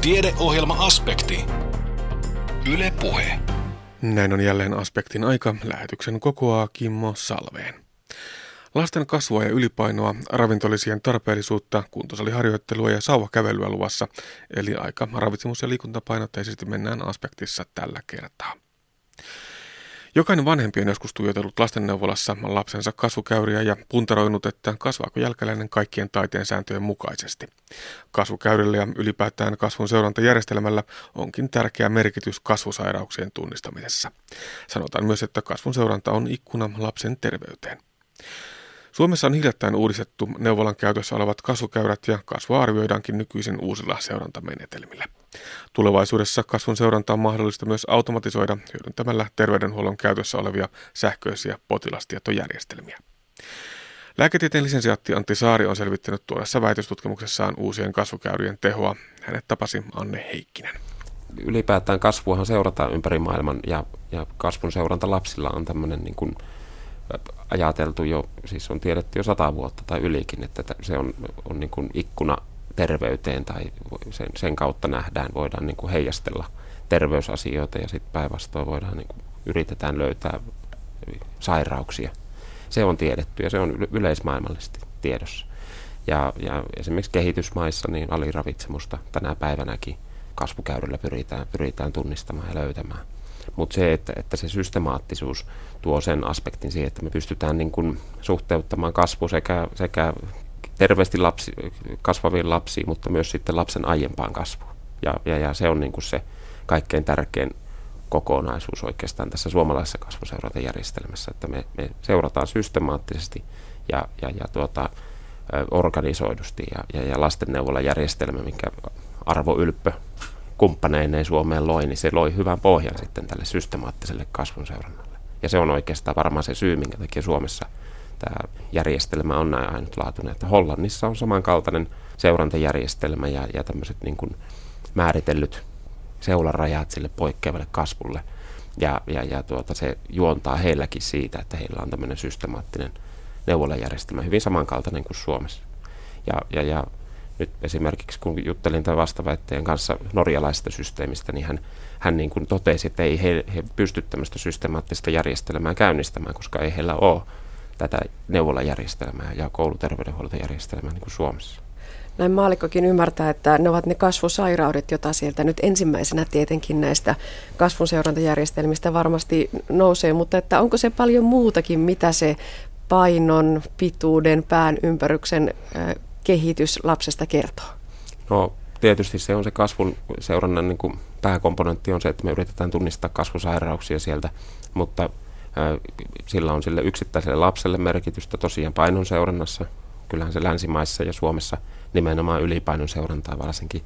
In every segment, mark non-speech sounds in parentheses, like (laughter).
Tiedeohjelma-aspekti. Yle Puhe. Näin on jälleen aspektin aika. Lähetyksen kokoaa Kimmo Salveen. Lasten kasvua ja ylipainoa, ravintolisien tarpeellisuutta, kuntosaliharjoittelua ja sauvakävelyä luvassa, eli aika ravitsemus- ja liikuntapainotteisesti mennään aspektissa tällä kertaa. Jokainen vanhempi on joskus tuijotellut lastenneuvolassa lapsensa kasvukäyriä ja puntaroinut, että kasvaako jälkeläinen kaikkien taiteen sääntöjen mukaisesti. Kasvukäyrillä ja ylipäätään kasvun seurantajärjestelmällä onkin tärkeä merkitys kasvusairauksien tunnistamisessa. Sanotaan myös, että kasvun seuranta on ikkuna lapsen terveyteen. Suomessa on hiljattain uudistettu neuvolan käytössä olevat kasvukäyrät ja kasvua arvioidaankin nykyisin uusilla seurantamenetelmillä. Tulevaisuudessa kasvun seuranta on mahdollista myös automatisoida hyödyntämällä terveydenhuollon käytössä olevia sähköisiä potilastietojärjestelmiä. Lääketieteen lisensiaatti Antti Saari on selvittänyt tuossa väitöstutkimuksessaan uusien kasvukäyrien tehoa. Hänet tapasi Anne Heikkinen. Ylipäätään kasvuahan seurataan ympäri maailman ja, ja kasvun seuranta lapsilla on tämmöinen niin kuin ajateltu jo, siis on tiedetty jo sata vuotta tai ylikin, että se on, on niin kuin ikkuna terveyteen tai sen, sen kautta nähdään, voidaan niin kuin heijastella terveysasioita ja sitten päinvastoin voidaan niin kuin, yritetään löytää sairauksia. Se on tiedetty ja se on yleismaailmallisesti tiedossa. Ja, ja esimerkiksi kehitysmaissa niin aliravitsemusta tänä päivänäkin kasvukäydyllä pyritään, pyritään tunnistamaan ja löytämään. Mutta se, että, että se systemaattisuus tuo sen aspektin siihen, että me pystytään niin kuin suhteuttamaan kasvu sekä, sekä terveesti lapsi, kasvaviin lapsiin, mutta myös sitten lapsen aiempaan kasvuun. Ja, ja, ja se on niin kuin se kaikkein tärkein kokonaisuus oikeastaan tässä suomalaisessa kasvuseurantajärjestelmässä, että me, me seurataan systemaattisesti ja, ja, ja tuota, organisoidusti ja, ja, ja lastenneuvolajärjestelmä, minkä Arvo Ylppö kumppaneineen Suomeen loi, niin se loi hyvän pohjan sitten tälle systemaattiselle kasvun seurannalle. Ja se on oikeastaan varmaan se syy, minkä takia Suomessa tämä järjestelmä on näin ainutlaatuinen. Että Hollannissa on samankaltainen seurantajärjestelmä ja, ja tämmöiset niin kuin määritellyt seularajat sille poikkeavalle kasvulle. Ja, ja, ja tuota, se juontaa heilläkin siitä, että heillä on tämmöinen systemaattinen neuvolajärjestelmä, hyvin samankaltainen kuin Suomessa. Ja, ja, ja nyt esimerkiksi kun juttelin tämän vastaväitteen kanssa norjalaisesta systeemistä, niin hän, hän niin kuin totesi, että ei he, he pysty tämmöistä systemaattista järjestelmää käynnistämään, koska ei heillä ole tätä neuvolajärjestelmää ja kouluterveydenhuoltojärjestelmää niin kuin Suomessa. Näin maalikkokin ymmärtää, että ne ovat ne kasvusairaudet, joita sieltä nyt ensimmäisenä tietenkin näistä kasvuseurantajärjestelmistä varmasti nousee, mutta että onko se paljon muutakin, mitä se painon, pituuden, pään ympäryksen kehitys lapsesta kertoo? No tietysti se on se kasvun seurannan niin kuin pääkomponentti on se, että me yritetään tunnistaa kasvusairauksia sieltä, mutta sillä on sille yksittäiselle lapselle merkitystä tosiaan painon seurannassa. Kyllähän se länsimaissa ja Suomessa nimenomaan ylipainon seurantaa varsinkin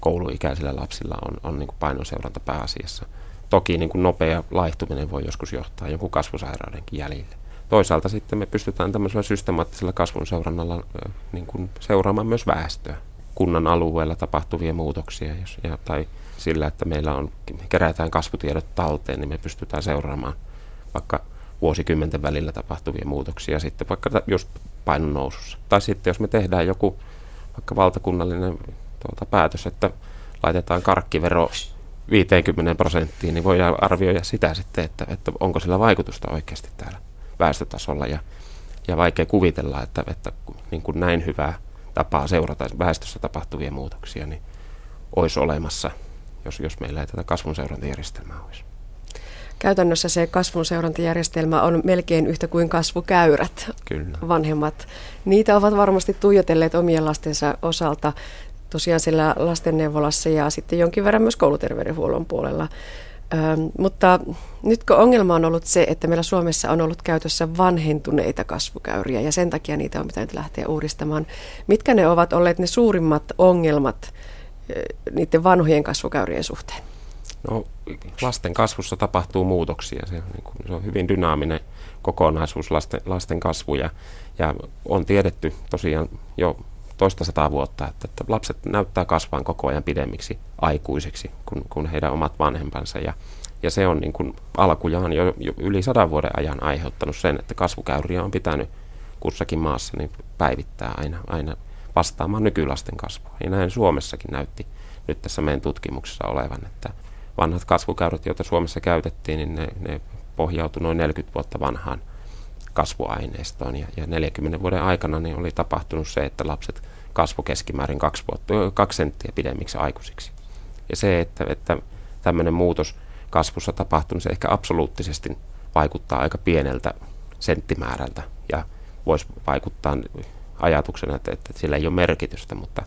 kouluikäisillä lapsilla on, on niin kuin painon seuranta pääasiassa. Toki niin kuin nopea laihtuminen voi joskus johtaa jonkun kasvusairaudenkin jäljille toisaalta sitten me pystytään tämmöisellä systemaattisella kasvun seurannalla niin kuin seuraamaan myös väestöä, kunnan alueella tapahtuvia muutoksia jos, ja, tai sillä, että meillä on, kerätään kasvutiedot talteen, niin me pystytään seuraamaan vaikka vuosikymmenten välillä tapahtuvia muutoksia sitten vaikka just painon nousussa. Tai sitten jos me tehdään joku vaikka valtakunnallinen tuota, päätös, että laitetaan karkkivero 50 prosenttiin, niin voidaan arvioida sitä sitten, että, että onko sillä vaikutusta oikeasti täällä väestötasolla ja, ja vaikea kuvitella, että, että niin kuin näin hyvää tapaa seurata väestössä tapahtuvia muutoksia, niin olisi olemassa, jos, jos meillä ei tätä kasvun seurantajärjestelmää olisi. Käytännössä se kasvun seurantajärjestelmä on melkein yhtä kuin kasvukäyrät. Kyllä. Vanhemmat. Niitä ovat varmasti tuijotelleet omien lastensa osalta tosiaan siellä lastenneuvolassa ja sitten jonkin verran myös kouluterveydenhuollon puolella. Ähm, mutta nyt kun ongelma on ollut se, että meillä Suomessa on ollut käytössä vanhentuneita kasvukäyriä ja sen takia niitä on pitänyt lähteä uudistamaan. Mitkä ne ovat olleet ne suurimmat ongelmat niiden vanhojen kasvukäyrien suhteen? No, lasten kasvussa tapahtuu muutoksia. Se on, niin kuin, se on hyvin dynaaminen kokonaisuus lasten, lasten kasvu ja, ja on tiedetty tosiaan jo toista sataa vuotta, että, että lapset näyttää kasvaan koko ajan pidemmiksi aikuisiksi kuin, kuin heidän omat vanhempansa. Ja, ja se on niin kuin alkujaan jo, jo yli sadan vuoden ajan aiheuttanut sen, että kasvukäyriä on pitänyt kussakin maassa niin päivittää aina, aina vastaamaan nykylasten kasvua. Ja näin Suomessakin näytti, nyt tässä meidän tutkimuksessa olevan, että vanhat kasvukäyrät, joita Suomessa käytettiin, niin ne, ne pohjautui noin 40 vuotta vanhaan kasvuaineistoon. Ja, ja 40 vuoden aikana niin oli tapahtunut se, että lapset kasvo keskimäärin kaksi, vuotta, kaksi senttiä pidemmiksi aikuisiksi. Ja se, että, että tämmöinen muutos kasvussa tapahtunut, se ehkä absoluuttisesti vaikuttaa aika pieneltä senttimäärältä ja voisi vaikuttaa ajatuksena, että, että sillä ei ole merkitystä, mutta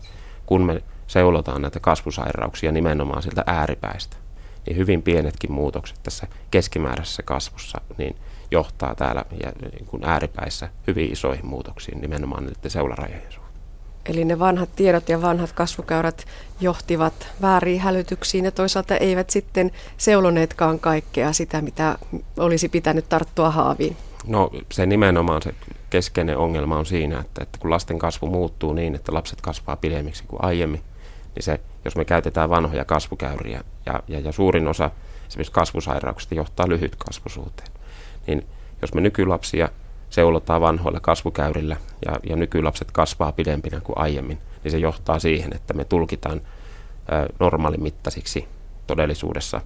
kun me seulotaan näitä kasvusairauksia nimenomaan sieltä ääripäistä, niin hyvin pienetkin muutokset tässä keskimääräisessä kasvussa niin johtaa täällä ja niin kuin ääripäissä hyvin isoihin muutoksiin nimenomaan niiden seularajojen suhteen. Eli ne vanhat tiedot ja vanhat kasvukäyrät johtivat vääriin hälytyksiin ja toisaalta eivät sitten seuloneetkaan kaikkea sitä, mitä olisi pitänyt tarttua haaviin. No se nimenomaan se keskeinen ongelma on siinä, että, että kun lasten kasvu muuttuu niin, että lapset kasvaa pidemmiksi kuin aiemmin, niin se, jos me käytetään vanhoja kasvukäyriä ja, ja, ja suurin osa esimerkiksi kasvusairauksista johtaa lyhytkasvuisuuteen, niin jos me nykylapsia seulotaan vanhoilla kasvukäyrillä ja, ja nykylapset kasvaa pidempinä kuin aiemmin, niin se johtaa siihen, että me tulkitaan normaalimittaisiksi todellisuudessa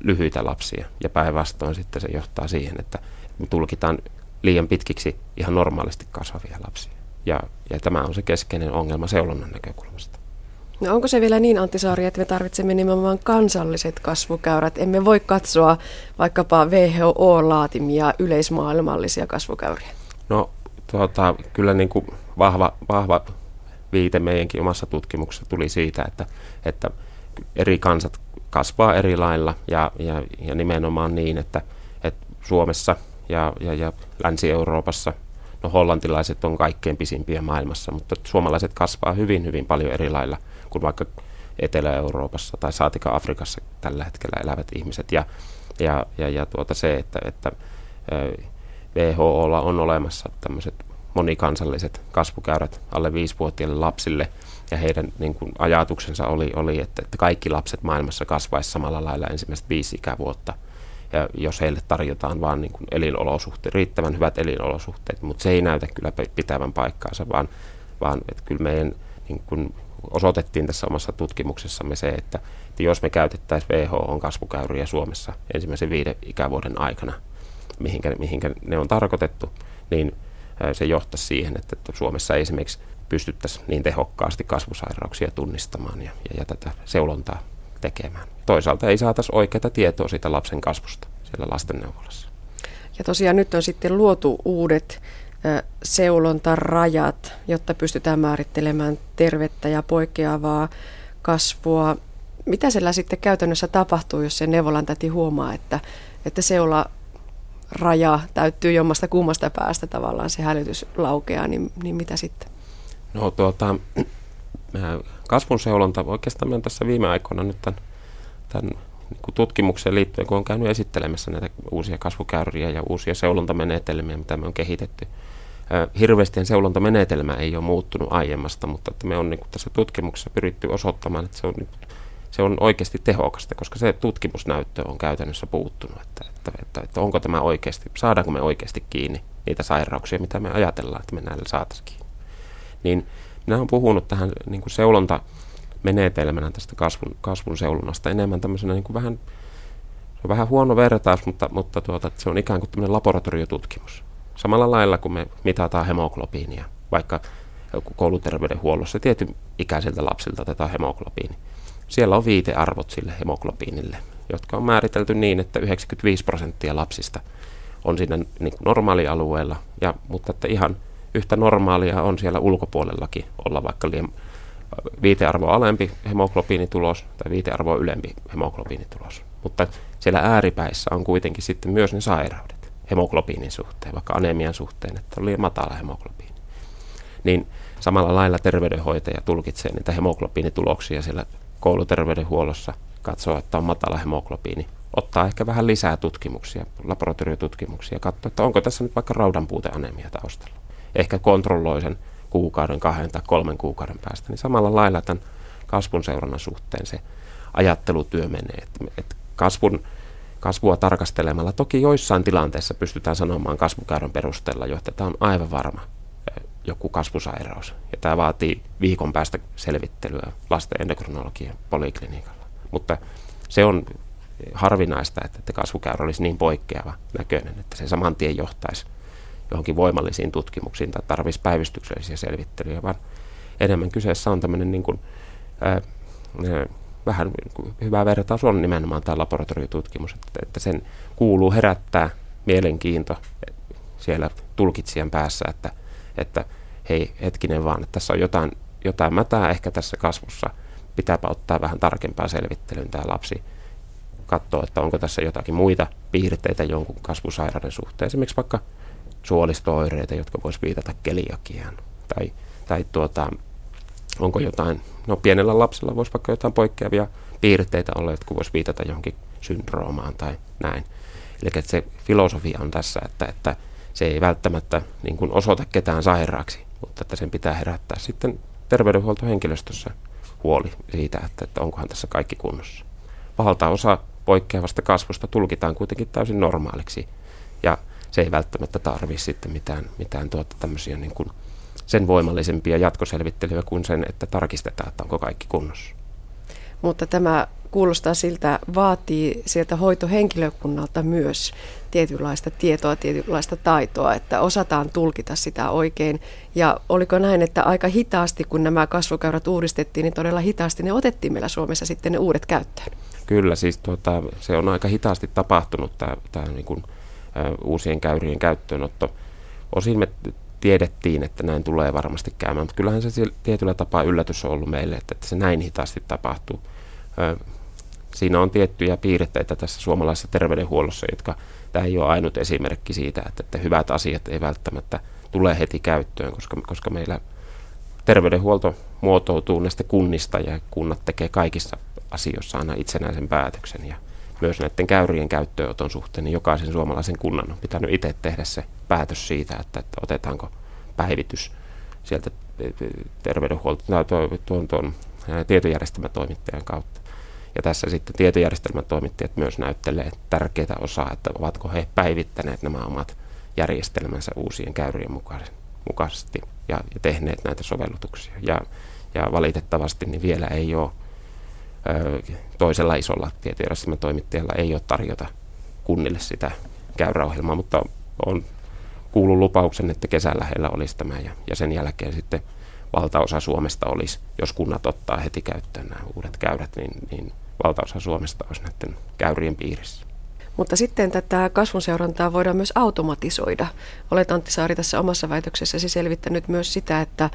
lyhyitä lapsia. Ja päinvastoin sitten se johtaa siihen, että me tulkitaan liian pitkiksi ihan normaalisti kasvavia lapsia. Ja, ja tämä on se keskeinen ongelma seulonnan näkökulmasta. No onko se vielä niin, Antti Saari, että me tarvitsemme nimenomaan kansalliset kasvukäyrät? Emme voi katsoa vaikkapa WHO-laatimia yleismaailmallisia kasvukäyriä. No tuota, kyllä niin kuin vahva, vahva viite meidänkin omassa tutkimuksessa tuli siitä, että, että eri kansat kasvaa eri lailla ja, ja, ja nimenomaan niin, että, että Suomessa ja, ja, ja Länsi-Euroopassa, no hollantilaiset on kaikkein pisimpiä maailmassa, mutta suomalaiset kasvaa hyvin, hyvin paljon eri lailla – kuin vaikka Etelä-Euroopassa tai saatika Afrikassa tällä hetkellä elävät ihmiset. Ja, ja, ja, ja tuota se, että, että WHOlla on olemassa tämmöiset monikansalliset kasvukäyrät alle 5-vuotiaille lapsille, ja heidän niin kuin, ajatuksensa oli, oli että, että kaikki lapset maailmassa kasvaisi samalla lailla ensimmäiset viisi ikävuotta, ja jos heille tarjotaan vain niin elinolosuhteet, riittävän hyvät elinolosuhteet, mutta se ei näytä kyllä pitävän paikkaansa, vaan, vaan että kyllä meidän niin kuin, osoitettiin tässä omassa tutkimuksessamme se, että, että jos me käytettäisiin WHO kasvukäyriä Suomessa ensimmäisen viiden ikävuoden aikana, mihinkä, mihinkä ne on tarkoitettu, niin se johtaisi siihen, että Suomessa ei esimerkiksi pystyttäisiin niin tehokkaasti kasvusairauksia tunnistamaan ja, ja, ja tätä seulontaa tekemään. Toisaalta ei saataisi oikeaa tietoa siitä lapsen kasvusta siellä lastenneuvolassa. Ja tosiaan nyt on sitten luotu uudet seulontarajat, jotta pystytään määrittelemään tervettä ja poikkeavaa kasvua. Mitä siellä sitten käytännössä tapahtuu, jos se neuvolan täti huomaa, että, että seula raja täyttyy jommasta kummasta päästä tavallaan se hälytys laukeaa, niin, niin mitä sitten? No tuota, kasvun seulonta, oikeastaan olen tässä viime aikoina nyt tämän, tämän niin tutkimukseen liittyen, kun on käynyt esittelemässä näitä uusia kasvukäyriä ja uusia seulontamenetelmiä, mitä me on kehitetty, hirveästi seulontamenetelmä ei ole muuttunut aiemmasta, mutta että me on niin tässä tutkimuksessa pyritty osoittamaan, että se on, se on oikeasti tehokasta, koska se tutkimusnäyttö on käytännössä puuttunut, että, että, että, että onko tämä oikeasti, saadaanko me oikeasti kiinni niitä sairauksia, mitä me ajatellaan, että me näillä saataisiin kiinni. Niin minä olen puhunut tähän niin kuin seulonta-menetelmänä tästä kasvun, kasvun seulonnasta enemmän tämmöisenä niin kuin vähän, vähän huono vertaus, mutta, mutta tuota, se on ikään kuin tämmöinen laboratoriotutkimus. Samalla lailla, kun me mitataan hemoglobiinia, vaikka kouluterveydenhuollossa tietyn ikäisiltä lapsilta tätä hemoglobiini. Siellä on viitearvot sille hemoglobiinille, jotka on määritelty niin, että 95 prosenttia lapsista on siinä niin normaalialueella, ja, mutta että ihan yhtä normaalia on siellä ulkopuolellakin olla vaikka liian viitearvo alempi hemoglobiinitulos tai viitearvo ylempi hemoglobiinitulos. Mutta siellä ääripäissä on kuitenkin sitten myös ne sairaudet hemoglobiinin suhteen, vaikka anemian suhteen, että oli matala hemoglobiini. Niin samalla lailla terveydenhoitaja tulkitsee niitä hemoglobiinituloksia siellä kouluterveydenhuollossa, katsoo, että on matala hemoglobiini, ottaa ehkä vähän lisää tutkimuksia, laboratoriotutkimuksia, katsoo, että onko tässä nyt vaikka raudanpuuteanemia taustalla. Ehkä kontrolloi sen kuukauden, kahden tai kolmen kuukauden päästä, niin samalla lailla tämän kasvun seurannan suhteen se ajattelutyö menee. Että, että kasvun kasvua tarkastelemalla. Toki joissain tilanteissa pystytään sanomaan kasvukäyrän perusteella jo, että tämä on aivan varma joku kasvusairaus. Ja tämä vaatii viikon päästä selvittelyä lasten endokrinologian poliklinikalla. Mutta se on harvinaista, että kasvukäyrä olisi niin poikkeava näköinen, että se saman tien johtaisi johonkin voimallisiin tutkimuksiin tai tarvitsisi päivystyksellisiä selvittelyjä, vaan enemmän kyseessä on tämmöinen niin kuin, ää, vähän hyvää vertaus on nimenomaan tämä laboratoriotutkimus, että, että sen kuuluu herättää mielenkiinto siellä tulkitsijan päässä, että, että hei hetkinen vaan, että tässä on jotain, jotain mätää ehkä tässä kasvussa, pitääpä ottaa vähän tarkempaa selvittelyyn tämä lapsi, katsoa, että onko tässä jotakin muita piirteitä jonkun kasvusairauden suhteen, esimerkiksi vaikka suolistooireita, jotka voisi viitata keliakiaan, tai, tai tuota, onko jotain, no pienellä lapsella voisi vaikka jotain poikkeavia piirteitä olla, jotka voisi viitata johonkin syndroomaan tai näin. Eli että se filosofia on tässä, että, että se ei välttämättä niin kuin osoita ketään sairaaksi, mutta että sen pitää herättää sitten terveydenhuoltohenkilöstössä huoli siitä, että, että onkohan tässä kaikki kunnossa. Valtaosa poikkeavasta kasvusta tulkitaan kuitenkin täysin normaaliksi ja se ei välttämättä tarvitse sitten mitään, mitään tuota tämmöisiä niin kuin sen voimallisempia jatkoselvittelyjä kuin sen, että tarkistetaan, että onko kaikki kunnossa. Mutta tämä kuulostaa siltä, vaatii sieltä hoitohenkilökunnalta myös tietynlaista tietoa, tietynlaista taitoa, että osataan tulkita sitä oikein. Ja oliko näin, että aika hitaasti, kun nämä kasvukäyrät uudistettiin, niin todella hitaasti ne otettiin meillä Suomessa sitten ne uudet käyttöön? Kyllä, siis tuota, se on aika hitaasti tapahtunut tämä, tämä niin kuin, ä, uusien käyrien käyttöönotto. Osin me tiedettiin, että näin tulee varmasti käymään, mutta kyllähän se tietyllä tapaa yllätys on ollut meille, että, että se näin hitaasti tapahtuu. Siinä on tiettyjä piirteitä tässä suomalaisessa terveydenhuollossa, jotka tämä ei ole ainut esimerkki siitä, että, että hyvät asiat ei välttämättä tule heti käyttöön, koska, koska meillä terveydenhuolto muotoutuu näistä kunnista ja kunnat tekee kaikissa asioissa aina itsenäisen päätöksen. Ja myös näiden käyrien käyttöönoton suhteen, niin jokaisen suomalaisen kunnan on pitänyt itse tehdä se päätös siitä, että, että otetaanko päivitys sieltä terveydenhuolto, tuon, tuon, tuon tietojärjestelmätoimittajan kautta. Ja tässä sitten tietojärjestelmätoimittajat myös näyttelee tärkeää osaa, että ovatko he päivittäneet nämä omat järjestelmänsä uusien käyrien mukaisesti ja, ja tehneet näitä sovellutuksia. Ja, ja valitettavasti niin vielä ei ole toisella isolla tietojärjestelmätoimittajalla ei ole tarjota kunnille sitä käyräohjelmaa, mutta on kuullut lupauksen, että kesällä heillä olisi tämä ja, ja sen jälkeen sitten valtaosa Suomesta olisi, jos kunnat ottaa heti käyttöön nämä uudet käyrät, niin, niin valtaosa Suomesta olisi näiden käyrien piirissä. Mutta sitten tätä kasvun seurantaa voidaan myös automatisoida. Olet Antti Saari tässä omassa väitöksessäsi selvittänyt myös sitä, että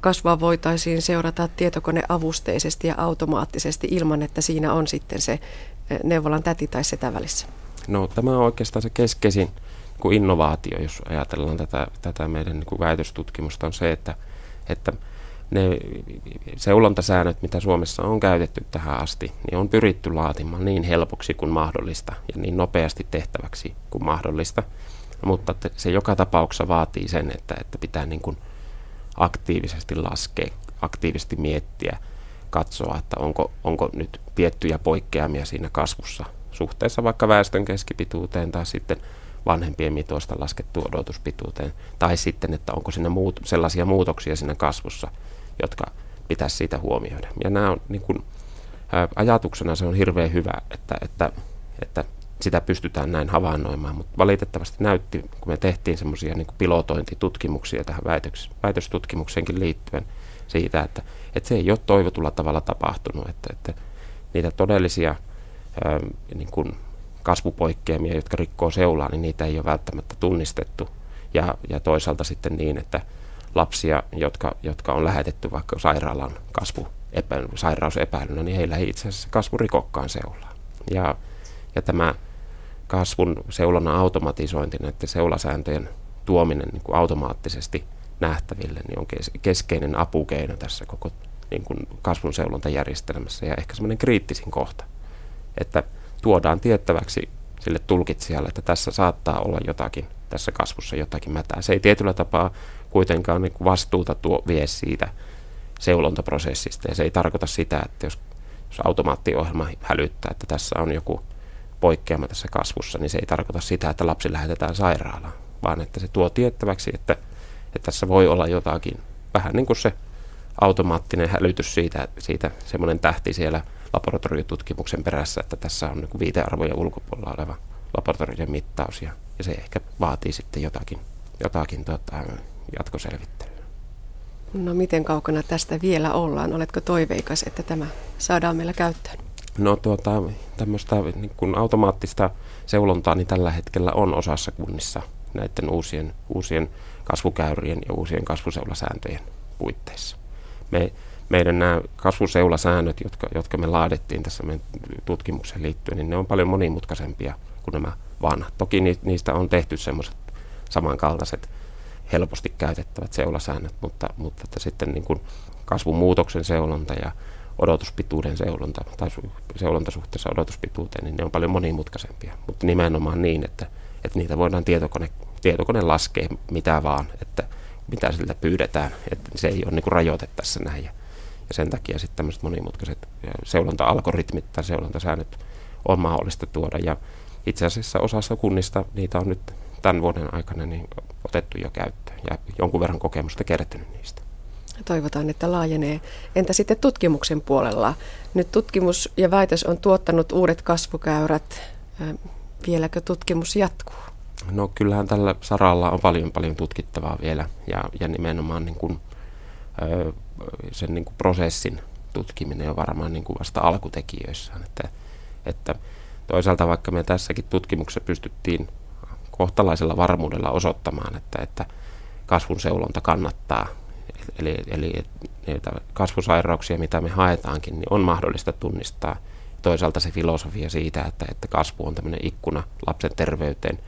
kasvua voitaisiin seurata tietokoneavusteisesti ja automaattisesti ilman, että siinä on sitten se neuvolan täti tai setä välissä? No tämä on oikeastaan se keskeisin kuin innovaatio, jos ajatellaan tätä, tätä meidän niin kuin väitöstutkimusta, on se, että, että ne seulontasäännöt, mitä Suomessa on käytetty tähän asti, niin on pyritty laatimaan niin helpoksi kuin mahdollista ja niin nopeasti tehtäväksi kuin mahdollista. Mutta se joka tapauksessa vaatii sen, että, että pitää niin kuin aktiivisesti laskea, aktiivisesti miettiä, katsoa, että onko, onko nyt tiettyjä poikkeamia siinä kasvussa suhteessa vaikka väestön keskipituuteen tai sitten vanhempien mitoista laskettu odotuspituuteen, tai sitten, että onko siinä muut, sellaisia muutoksia siinä kasvussa, jotka pitäisi siitä huomioida. Ja nämä on niin kuin, ajatuksena se on hirveän hyvä, että, että, että sitä pystytään näin havainnoimaan, mutta valitettavasti näytti, kun me tehtiin semmoisia niin pilotointitutkimuksia tähän väitöks, väitöstutkimukseenkin liittyen siitä, että, että se ei ole toivotulla tavalla tapahtunut, että, että niitä todellisia ää, niin kuin kasvupoikkeamia, jotka rikkoo seulaa, niin niitä ei ole välttämättä tunnistettu. Ja, ja toisaalta sitten niin, että lapsia, jotka, jotka on lähetetty vaikka sairaalan kasvu epä, sairausepäilynä, niin heillä ei itse asiassa kasvu rikokkaan seulaa. Ja, ja tämä kasvun seulonnan automatisointi, näiden seulasääntöjen tuominen niin kuin automaattisesti nähtäville, niin on keskeinen apukeino tässä koko niin kuin kasvun seulontajärjestelmässä ja ehkä semmoinen kriittisin kohta, että tuodaan tiettäväksi sille tulkitsijalle, että tässä saattaa olla jotakin, tässä kasvussa jotakin mätää. Se ei tietyllä tapaa kuitenkaan niin kuin vastuuta tuo, vie siitä seulontaprosessista ja se ei tarkoita sitä, että jos, jos automaattiohjelma hälyttää, että tässä on joku poikkeama tässä kasvussa, niin se ei tarkoita sitä, että lapsi lähetetään sairaalaan, vaan että se tuo tiettäväksi, että, että tässä voi olla jotakin, vähän niin kuin se automaattinen hälytys siitä, siitä semmoinen tähti siellä laboratoriotutkimuksen perässä, että tässä on niin viitearvojen ulkopuolella oleva laboratorion mittaus ja, ja se ehkä vaatii sitten jotakin, jotakin tota, jatkoselvittelyä. No miten kaukana tästä vielä ollaan? Oletko toiveikas, että tämä saadaan meillä käyttöön? No tuota, tämmöistä niin kuin automaattista seulontaa niin tällä hetkellä on osassa kunnissa näiden uusien, uusien kasvukäyrien ja uusien kasvuseulasääntöjen puitteissa. Me, meidän nämä kasvuseulasäännöt, jotka, jotka me laadittiin tässä meidän tutkimukseen liittyen, niin ne on paljon monimutkaisempia kuin nämä vanhat. Toki niistä on tehty semmoiset samankaltaiset helposti käytettävät seulasäännöt, mutta, mutta että sitten niin kuin kasvumuutoksen seulonta ja odotuspituuden seulonta tai seulonta suhteessa odotuspituuteen, niin ne on paljon monimutkaisempia. Mutta nimenomaan niin, että, että niitä voidaan tietokone, tietokone laskea mitä vaan, että mitä siltä pyydetään. Että se ei ole niin kuin rajoite tässä näin. Ja, ja sen takia sitten tämmöiset monimutkaiset seulonta-algoritmit tai seulontasäännöt on mahdollista tuoda. Ja itse asiassa osassa kunnista niitä on nyt tämän vuoden aikana niin otettu jo käyttöön ja jonkun verran kokemusta kertynyt niistä. Toivotaan, että laajenee. Entä sitten tutkimuksen puolella? Nyt tutkimus ja väitös on tuottanut uudet kasvukäyrät. Vieläkö tutkimus jatkuu? No kyllähän tällä saralla on paljon paljon tutkittavaa vielä ja, ja nimenomaan niin kuin, sen niin kuin prosessin tutkiminen on varmaan niin kuin vasta alkutekijöissään. Että, että toisaalta vaikka me tässäkin tutkimuksessa pystyttiin kohtalaisella varmuudella osoittamaan, että, että kasvun seulonta kannattaa. Eli, eli niitä kasvusairauksia, mitä me haetaankin, niin on mahdollista tunnistaa. Toisaalta se filosofia siitä, että, että kasvu on tämmöinen ikkuna lapsen terveyteen,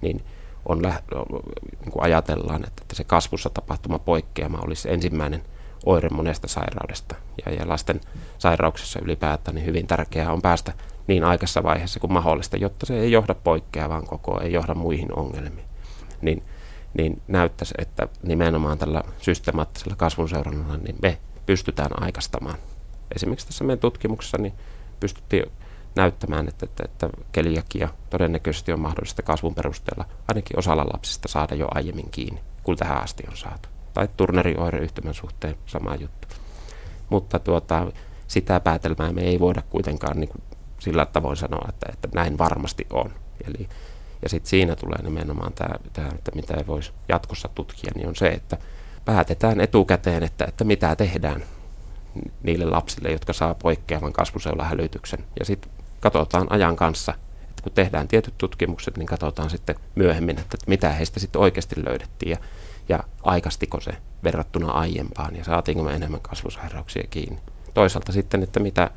niin on niin kuin ajatellaan, että, että se kasvussa tapahtuma poikkeama olisi ensimmäinen oire monesta sairaudesta. Ja, ja lasten sairauksissa ylipäätään niin hyvin tärkeää on päästä niin aikaisessa vaiheessa kuin mahdollista, jotta se ei johda poikkeavaan koko, ei johda muihin ongelmiin. Niin, niin näyttäisi, että nimenomaan tällä systemaattisella kasvun seurannalla niin me pystytään aikastamaan. Esimerkiksi tässä meidän tutkimuksessa niin pystyttiin näyttämään, että, että, että keliakia todennäköisesti on mahdollista kasvun perusteella ainakin osalla lapsista saada jo aiemmin kiinni, kuin tähän asti on saatu. Tai turnerioireyhtymän suhteen sama juttu. Mutta tuota, sitä päätelmää me ei voida kuitenkaan niin kuin sillä tavoin sanoa, että, että näin varmasti on. Eli, ja sitten siinä tulee nimenomaan tämä, että mitä ei voisi jatkossa tutkia, niin on se, että päätetään etukäteen, että, että mitä tehdään niille lapsille, jotka saa poikkeavan kasvuseulahälytyksen. Ja sitten katsotaan ajan kanssa, että kun tehdään tietyt tutkimukset, niin katsotaan sitten myöhemmin, että mitä heistä sitten oikeasti löydettiin ja, ja aikastiko se verrattuna aiempaan ja saatiinko me enemmän kasvusairauksia kiinni. Toisaalta sitten, että mitä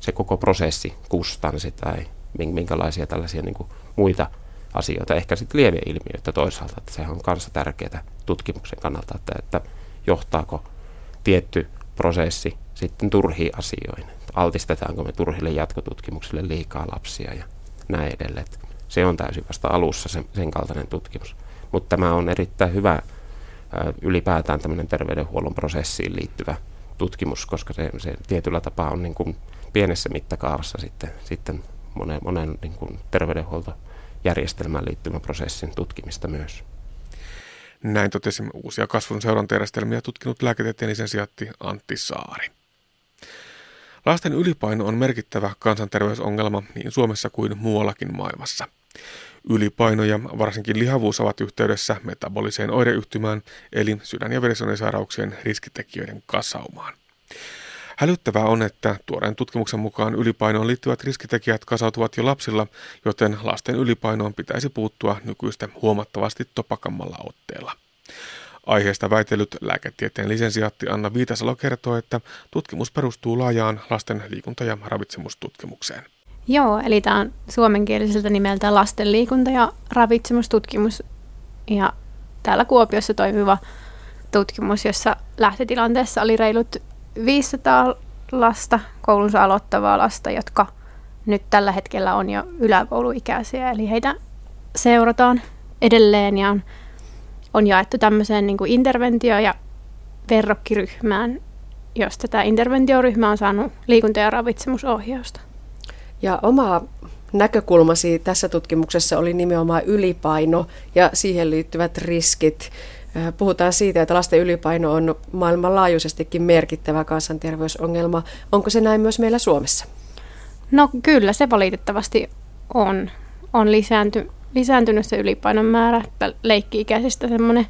se koko prosessi, kustansi tai minkälaisia tällaisia niin kuin muita asioita, ehkä sitten lieveilmiöitä toisaalta, että sehän on kanssa tärkeää tutkimuksen kannalta, että, että johtaako tietty prosessi sitten turhiin asioihin, altistetaanko me turhille jatkotutkimuksille liikaa lapsia ja näin edelleen. Se on täysin vasta alussa sen, sen kaltainen tutkimus. Mutta tämä on erittäin hyvä ylipäätään tämmöinen terveydenhuollon prosessiin liittyvä tutkimus, koska se, se tietyllä tapaa on niin kuin pienessä mittakaavassa sitten, sitten monen, monen niin kuin terveydenhuoltojärjestelmään liittyvän prosessin tutkimista myös. Näin totesimme uusia kasvun seurantajärjestelmiä tutkinut lääketieteen lisensiaatti Antti Saari. Lasten ylipaino on merkittävä kansanterveysongelma niin Suomessa kuin muuallakin maailmassa. Ylipaino ja varsinkin lihavuus ovat yhteydessä metaboliseen oireyhtymään eli sydän- ja verisuonisairauksien riskitekijöiden kasaumaan. Hälyttävää on, että tuoreen tutkimuksen mukaan ylipainoon liittyvät riskitekijät kasautuvat jo lapsilla, joten lasten ylipainoon pitäisi puuttua nykyistä huomattavasti topakammalla otteella. Aiheesta väitellyt lääketieteen lisensiaatti Anna Viitasalo kertoo, että tutkimus perustuu laajaan lasten liikunta- ja ravitsemustutkimukseen. Joo, eli tämä on suomenkieliseltä nimeltä lasten liikunta- ja ravitsemustutkimus. Ja täällä Kuopiossa toimiva tutkimus, jossa lähtötilanteessa oli reilut 500 lasta, koulunsa aloittavaa lasta, jotka nyt tällä hetkellä on jo yläkouluikäisiä. Eli heitä seurataan edelleen ja on, on jaettu tämmöiseen niin kuin interventio- ja verrokkiryhmään, josta tämä interventioryhmä on saanut liikunta- ja ravitsemusohjausta. Ja oma näkökulmasi tässä tutkimuksessa oli nimenomaan ylipaino ja siihen liittyvät riskit. Puhutaan siitä, että lasten ylipaino on maailmanlaajuisestikin merkittävä kansanterveysongelma. Onko se näin myös meillä Suomessa? No kyllä, se valitettavasti on, on lisäänty, lisääntynyt se ylipainon määrä. Leikki-ikäisistä semmoinen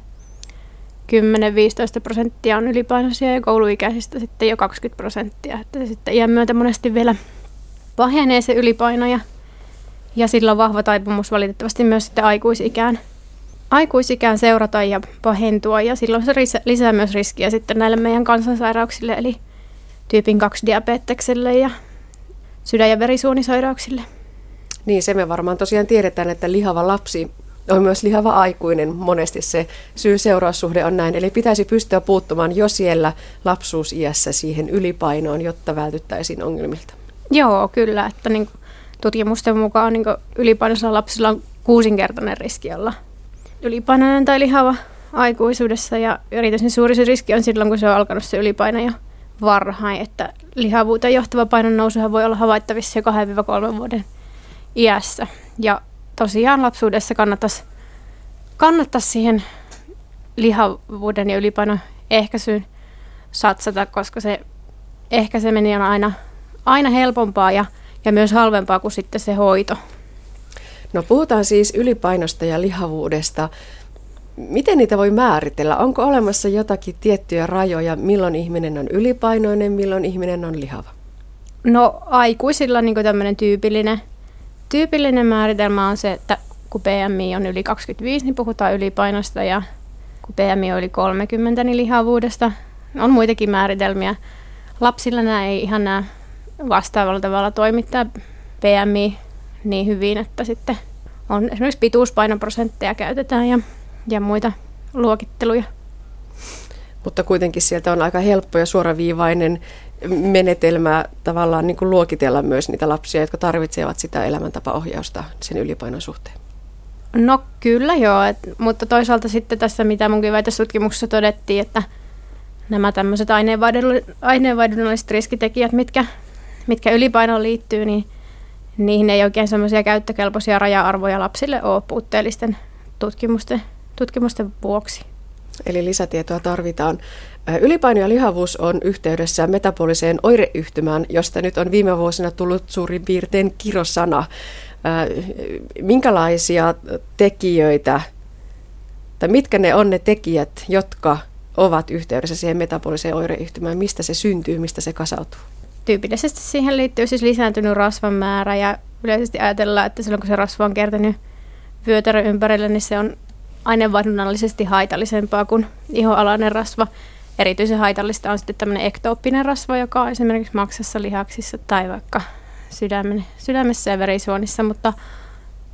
10-15 prosenttia on ylipainoisia ja kouluikäisistä sitten jo 20 prosenttia. Että se sitten iän myötä monesti vielä pahenee se ylipaino ja, ja sillä on vahva taipumus valitettavasti myös sitten aikuisikään, aikuisikään seurata ja pahentua ja silloin se lisää myös riskiä sitten näille meidän kansansairauksille eli tyypin 2 diabetekselle ja sydän- ja verisuonisairauksille. Niin, se me varmaan tosiaan tiedetään, että lihava lapsi on myös lihava aikuinen. Monesti se syy-seuraussuhde on näin. Eli pitäisi pystyä puuttumaan jo siellä lapsuusiässä siihen ylipainoon, jotta vältyttäisiin ongelmilta. Joo, kyllä. Että niin tutkimusten mukaan niin ylipainoisilla lapsilla on kuusinkertainen riski olla ylipainoinen tai lihava aikuisuudessa. Ja erityisen suuri se riski on silloin, kun se on alkanut se ylipaino jo varhain. Että lihavuuteen johtava painon nousuhan voi olla havaittavissa jo 2-3 vuoden iässä. Ja tosiaan lapsuudessa kannattaisi, kannattaisi siihen lihavuuden ja ylipainon ehkäisyyn satsata, koska se ehkäiseminen on aina, aina helpompaa ja, ja myös halvempaa kuin sitten se hoito. No puhutaan siis ylipainosta ja lihavuudesta. Miten niitä voi määritellä? Onko olemassa jotakin tiettyjä rajoja, milloin ihminen on ylipainoinen, milloin ihminen on lihava? No aikuisilla niin tämmöinen tyypillinen Tyypillinen määritelmä on se, että kun BMI on yli 25, niin puhutaan ylipainosta ja kun BMI on yli 30, niin lihavuudesta. On muitakin määritelmiä. Lapsilla nämä ei ihan nämä vastaavalla tavalla toimittaa BMI niin hyvin, että sitten on esimerkiksi pituuspainoprosentteja käytetään ja, ja muita luokitteluja. Mutta kuitenkin sieltä on aika helppo ja suoraviivainen menetelmä tavallaan niin kuin luokitella myös niitä lapsia, jotka tarvitsevat sitä elämäntapaohjausta sen ylipainon suhteen? No kyllä joo, et, mutta toisaalta sitten tässä, mitä munkin väitöstutkimuksessa todettiin, että nämä tämmöiset aineenvaihdunnalliset riskitekijät, mitkä, mitkä ylipainoon liittyy, niin niihin ei oikein semmoisia käyttökelpoisia raja-arvoja lapsille ole puutteellisten tutkimusten, tutkimusten vuoksi. Eli lisätietoa tarvitaan. Ylipaino ja lihavuus on yhteydessä metaboliseen oireyhtymään, josta nyt on viime vuosina tullut suurin piirtein kirosana. Minkälaisia tekijöitä, tai mitkä ne on ne tekijät, jotka ovat yhteydessä siihen metaboliseen oireyhtymään? Mistä se syntyy, mistä se kasautuu? Tyypillisesti siihen liittyy siis lisääntynyt rasvan määrä ja yleisesti ajatellaan, että silloin kun se rasva on kertynyt vyötärön ympärille, niin se on aineenvaihdunnallisesti haitallisempaa kuin ihoalainen rasva. Erityisen haitallista on sitten tämmöinen ektooppinen rasva, joka on esimerkiksi maksassa, lihaksissa tai vaikka sydämen, sydämessä ja verisuonissa, mutta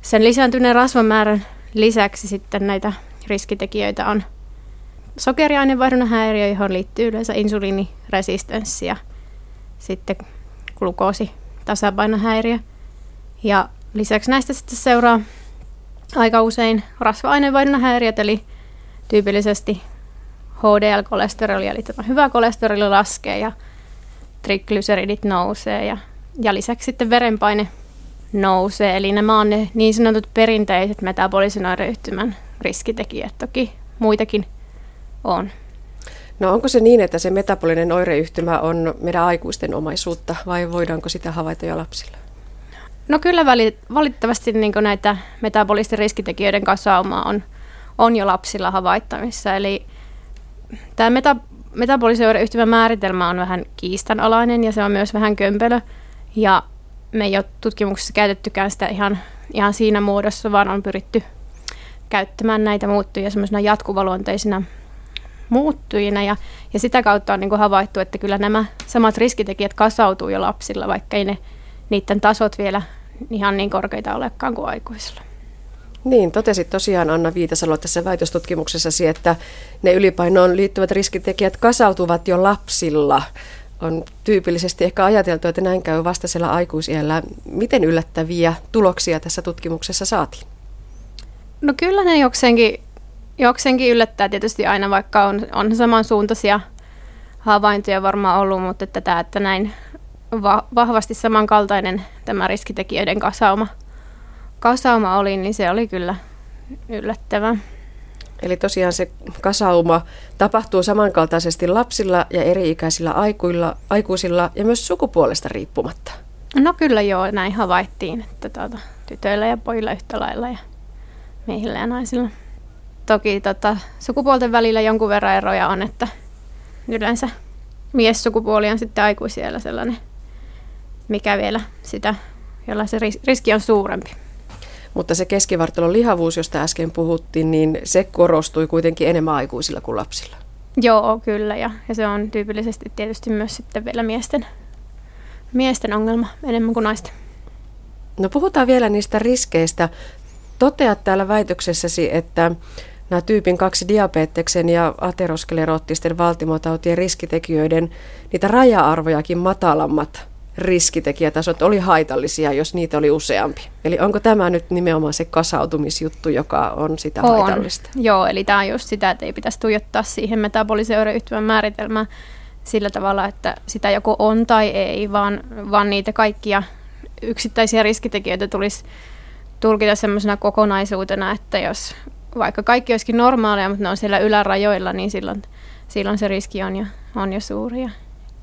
sen lisääntyneen rasvamäärän lisäksi sitten näitä riskitekijöitä on sokeriaineenvaihdunnan häiriö, johon liittyy yleensä insuliiniresistenssi ja sitten glukoositasapainohäiriö. Ja lisäksi näistä sitten seuraa aika usein rasva-aineenvaihdunnan häiriöt, eli tyypillisesti HDL-kolesteroli, eli tämä hyvä kolesteroli laskee ja triglyceridit nousee ja, ja lisäksi sitten verenpaine nousee. Eli nämä on ne niin sanotut perinteiset metabolisen oireyhtymän riskitekijät. Toki muitakin on. No onko se niin, että se metabolinen oireyhtymä on meidän aikuisten omaisuutta vai voidaanko sitä havaita jo lapsilla? No kyllä valitettavasti niin näitä metabolisten riskitekijöiden kasauma on, on jo lapsilla havaittavissa. Eli tämä meta, metabolisen oireyhtymän määritelmä on vähän kiistanalainen ja se on myös vähän kömpelö. Ja me ei ole tutkimuksessa käytettykään sitä ihan, ihan siinä muodossa, vaan on pyritty käyttämään näitä muuttujia semmoisena jatkuvaluonteisina muuttujina. Ja, ja sitä kautta on niin kuin havaittu, että kyllä nämä samat riskitekijät kasautuu jo lapsilla, vaikka ei ne niiden tasot vielä ihan niin korkeita olekaan kuin aikuisilla. Niin, totesit tosiaan Anna Viitasalo tässä väitöstutkimuksessasi, että ne ylipainoon liittyvät riskitekijät kasautuvat jo lapsilla. On tyypillisesti ehkä ajateltu, että näin käy vastaisella aikuisiellä. Miten yllättäviä tuloksia tässä tutkimuksessa saatiin? No kyllä ne jokseenkin, jokseenkin yllättää tietysti aina, vaikka on, on samansuuntaisia havaintoja varmaan ollut, mutta että tämä, että näin va- vahvasti samankaltainen tämä riskitekijöiden kasauma, kasauma oli, niin se oli kyllä yllättävää. Eli tosiaan se kasauma tapahtuu samankaltaisesti lapsilla ja eri-ikäisillä aikuilla, aikuisilla ja myös sukupuolesta riippumatta. No kyllä joo, näin havaittiin, että tuota, tytöillä ja pojilla yhtä lailla ja miehillä ja naisilla. Toki tota, sukupuolten välillä jonkun verran eroja on, että yleensä miessukupuoli on sitten aikuisiellä sellainen, mikä vielä sitä, jolla se riski on suurempi. Mutta se keskivartalon lihavuus, josta äsken puhuttiin, niin se korostui kuitenkin enemmän aikuisilla kuin lapsilla. Joo, kyllä. Ja, ja se on tyypillisesti tietysti myös sitten vielä miesten, miesten ongelma enemmän kuin naisten. No puhutaan vielä niistä riskeistä. Toteat täällä väitöksessäsi, että nämä tyypin kaksi diabeteksen ja ateroskleroottisten valtimotautien riskitekijöiden, niitä raja-arvojakin matalammat riskitekijätasot oli haitallisia, jos niitä oli useampi. Eli onko tämä nyt nimenomaan se kasautumisjuttu, joka on sitä on. haitallista? Joo, eli tämä on just sitä, että ei pitäisi tuijottaa siihen metabolisen oireyhtymän määritelmään sillä tavalla, että sitä joko on tai ei, vaan, vaan niitä kaikkia yksittäisiä riskitekijöitä tulisi tulkita semmoisena kokonaisuutena, että jos vaikka kaikki olisikin normaaleja, mutta ne on siellä ylärajoilla, niin silloin, silloin se riski on jo, on jo suuri. Ja,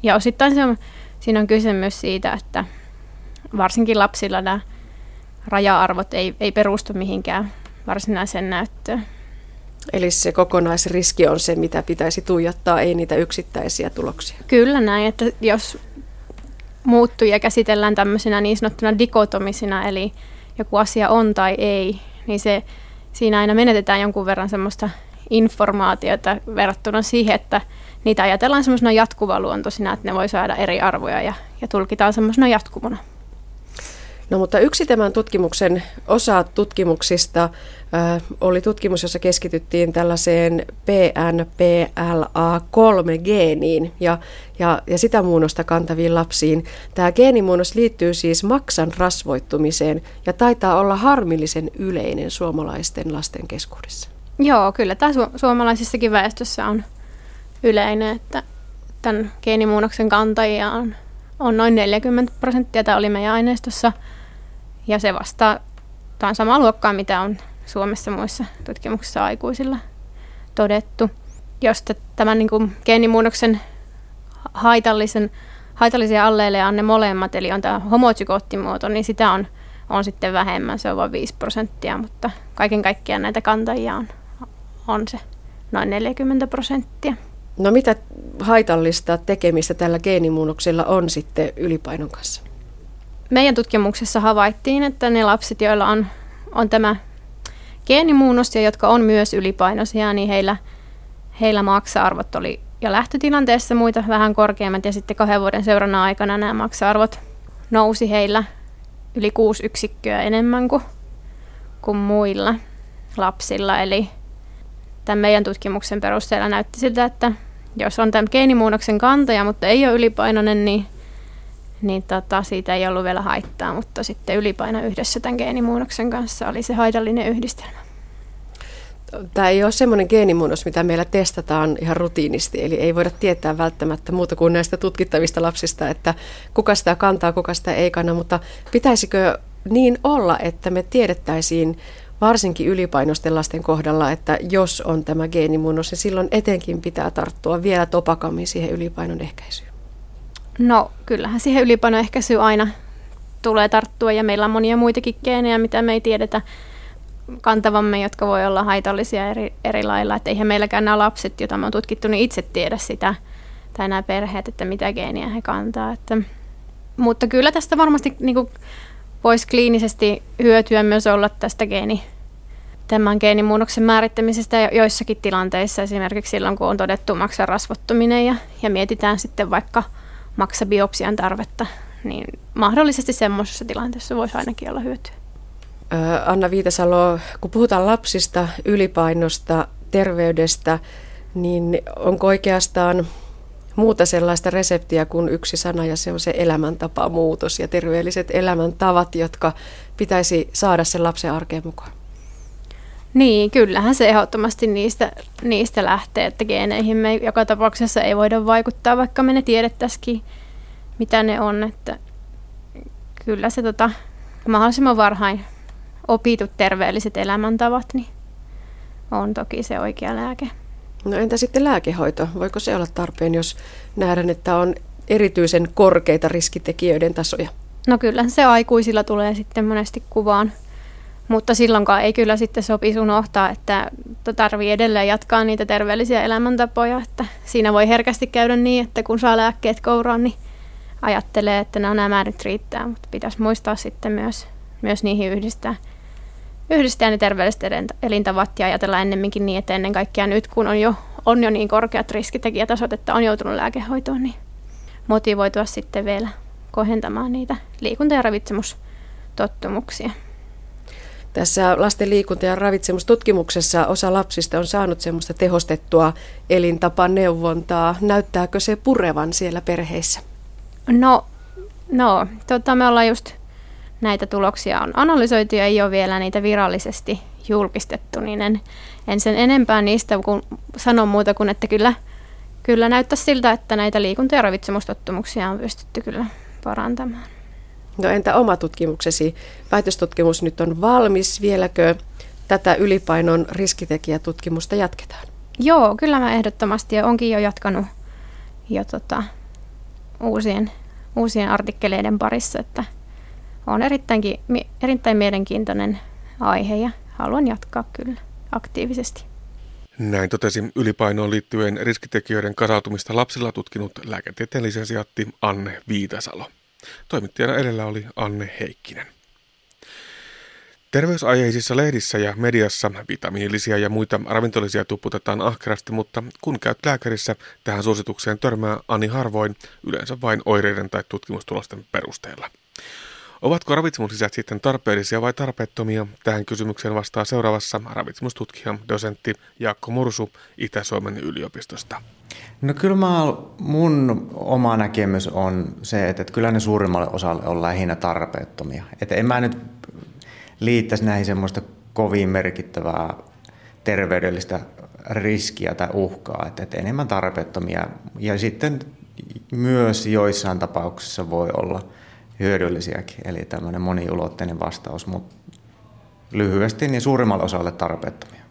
ja osittain se on siinä on kyse myös siitä, että varsinkin lapsilla nämä raja-arvot ei, ei perustu mihinkään varsinaiseen näyttöön. Eli se kokonaisriski on se, mitä pitäisi tuijottaa, ei niitä yksittäisiä tuloksia. Kyllä näin, että jos muuttuja käsitellään tämmöisenä niin sanottuna dikotomisina, eli joku asia on tai ei, niin se, siinä aina menetetään jonkun verran semmoista informaatiota verrattuna siihen, että niitä ajatellaan semmoisena jatkuvaluontoisina, että ne voi saada eri arvoja ja, ja tulkitaan semmoisena jatkumona. No mutta yksi tämän tutkimuksen osa tutkimuksista oli tutkimus, jossa keskityttiin tällaiseen PNPLA3-geeniin ja, ja, ja sitä muunnosta kantaviin lapsiin. Tämä geenimuunnos liittyy siis maksan rasvoittumiseen ja taitaa olla harmillisen yleinen suomalaisten lasten keskuudessa. Joo, kyllä tämä su- suomalaisissakin väestössä on yleinen, että tämän geenimuunnoksen kantajia on, on noin 40 prosenttia. Tämä oli meidän aineistossa ja se vastaa, tämä on samaa luokkaa, mitä on Suomessa muissa tutkimuksissa aikuisilla todettu. Jos tämän niin kuin geenimuunnoksen haitallisen, haitallisia alleille on ne molemmat, eli on tämä homotsykoottimuoto, niin sitä on, on sitten vähemmän, se on vain 5 prosenttia, mutta kaiken kaikkiaan näitä kantajia on, on se noin 40 prosenttia. No mitä haitallista tekemistä tällä geenimuunnoksella on sitten ylipainon kanssa? Meidän tutkimuksessa havaittiin, että ne lapset, joilla on, on tämä geenimuunnos ja jotka on myös ylipainoisia, niin heillä, heillä maksa-arvot oli jo lähtötilanteessa muita vähän korkeammat ja sitten kahden vuoden seurannan aikana nämä maksa-arvot nousi heillä yli kuusi yksikköä enemmän kuin, kuin muilla lapsilla. Eli tämän meidän tutkimuksen perusteella näytti siltä, että jos on tämän geenimuunnoksen kantaja, mutta ei ole ylipainoinen, niin, niin tota, siitä ei ollut vielä haittaa, mutta sitten ylipaino yhdessä tämän geenimuunnoksen kanssa oli se haitallinen yhdistelmä. Tämä ei ole semmoinen geenimuunnos, mitä meillä testataan ihan rutiinisti, eli ei voida tietää välttämättä muuta kuin näistä tutkittavista lapsista, että kuka sitä kantaa, kuka sitä ei kanna, mutta pitäisikö niin olla, että me tiedettäisiin varsinkin ylipainoisten lasten kohdalla, että jos on tämä geenimuunnos, niin silloin etenkin pitää tarttua vielä topakammin siihen ylipainon ehkäisyyn. No kyllähän siihen ylipainon ehkäisyyn aina tulee tarttua ja meillä on monia muitakin geenejä, mitä me ei tiedetä kantavamme, jotka voi olla haitallisia eri, eri lailla. Että eihän meilläkään nämä lapset, joita me on tutkittu, niin itse tiedä sitä, tai nämä perheet, että mitä geeniä he kantaa. Että, mutta kyllä tästä varmasti niin kuin, voisi kliinisesti hyötyä myös olla tästä geeni, tämän geenimuunnoksen määrittämisestä joissakin tilanteissa, esimerkiksi silloin, kun on todettu maksan rasvottuminen ja, ja mietitään sitten vaikka maksabiopsian tarvetta, niin mahdollisesti semmoisessa tilanteessa voisi ainakin olla hyötyä. Anna Viitasalo, kun puhutaan lapsista, ylipainosta, terveydestä, niin onko oikeastaan muuta sellaista reseptiä kuin yksi sana ja se on se elämäntapamuutos ja terveelliset elämäntavat, jotka pitäisi saada sen lapsen arkeen mukaan? Niin, kyllähän se ehdottomasti niistä, niistä lähtee, että geeneihin me joka tapauksessa ei voida vaikuttaa, vaikka me ne tiedettäisikin, mitä ne on. Että kyllä se tota, mahdollisimman varhain opitut terveelliset elämäntavat niin on toki se oikea lääke. No entä sitten lääkehoito? Voiko se olla tarpeen, jos nähdään, että on erityisen korkeita riskitekijöiden tasoja? No kyllä se aikuisilla tulee sitten monesti kuvaan, mutta silloinkaan ei kyllä sitten sopisi unohtaa, että tarvii edelleen jatkaa niitä terveellisiä elämäntapoja, että siinä voi herkästi käydä niin, että kun saa lääkkeet kouraan, niin ajattelee, että no nämä nyt riittää, mutta pitäisi muistaa sitten myös, myös niihin yhdistää, yhdistää ne terveelliset elintavat ja ajatella ennemminkin niin, että ennen kaikkea nyt kun on jo, on jo niin korkeat riskitekijätasot, että on joutunut lääkehoitoon, niin motivoitua sitten vielä kohentamaan niitä liikunta- ja ravitsemustottumuksia. Tässä lasten liikunta- ja ravitsemustutkimuksessa osa lapsista on saanut semmoista tehostettua elintapaneuvontaa. Näyttääkö se purevan siellä perheissä? No, no tota, me ollaan just näitä tuloksia on analysoitu ja ei ole vielä niitä virallisesti julkistettu, niin en, en sen enempää niistä kun sanon muuta kuin, että kyllä, kyllä näyttää siltä, että näitä liikunta- ja ravitsemustottumuksia on pystytty kyllä parantamaan. No entä oma tutkimuksesi? Väitöstutkimus nyt on valmis. Vieläkö tätä ylipainon riskitekijätutkimusta jatketaan? Joo, kyllä mä ehdottomasti onkin jo jatkanut jo tota, uusien, uusien artikkeleiden parissa, että on erittäinkin, erittäin mielenkiintoinen aihe ja haluan jatkaa kyllä aktiivisesti. Näin totesi ylipainoon liittyen riskitekijöiden kasautumista lapsilla tutkinut lääketieteen lisensiaatti Anne Viitasalo. Toimittajana edellä oli Anne Heikkinen. Terveysaiheisissa lehdissä ja mediassa vitamiinillisia ja muita ravintolisia tupputetaan ahkerasti, mutta kun käyt lääkärissä, tähän suositukseen törmää Ani harvoin, yleensä vain oireiden tai tutkimustulosten perusteella. Ovatko ravitsemuslisät sitten tarpeellisia vai tarpeettomia? Tähän kysymykseen vastaa seuraavassa ravitsemustutkija, dosentti Jaakko Mursu Itä-Suomen yliopistosta. No kyllä mä, mun oma näkemys on se, että, että kyllä ne suurimmalle osalle on lähinnä tarpeettomia. Että en mä nyt liittäisi näihin semmoista kovin merkittävää terveydellistä riskiä tai uhkaa, että, että enemmän tarpeettomia. Ja sitten myös joissain tapauksissa voi olla hyödyllisiäkin, eli tämmöinen moniulotteinen vastaus, mutta lyhyesti niin suurimmalle osalle tarpeettomia.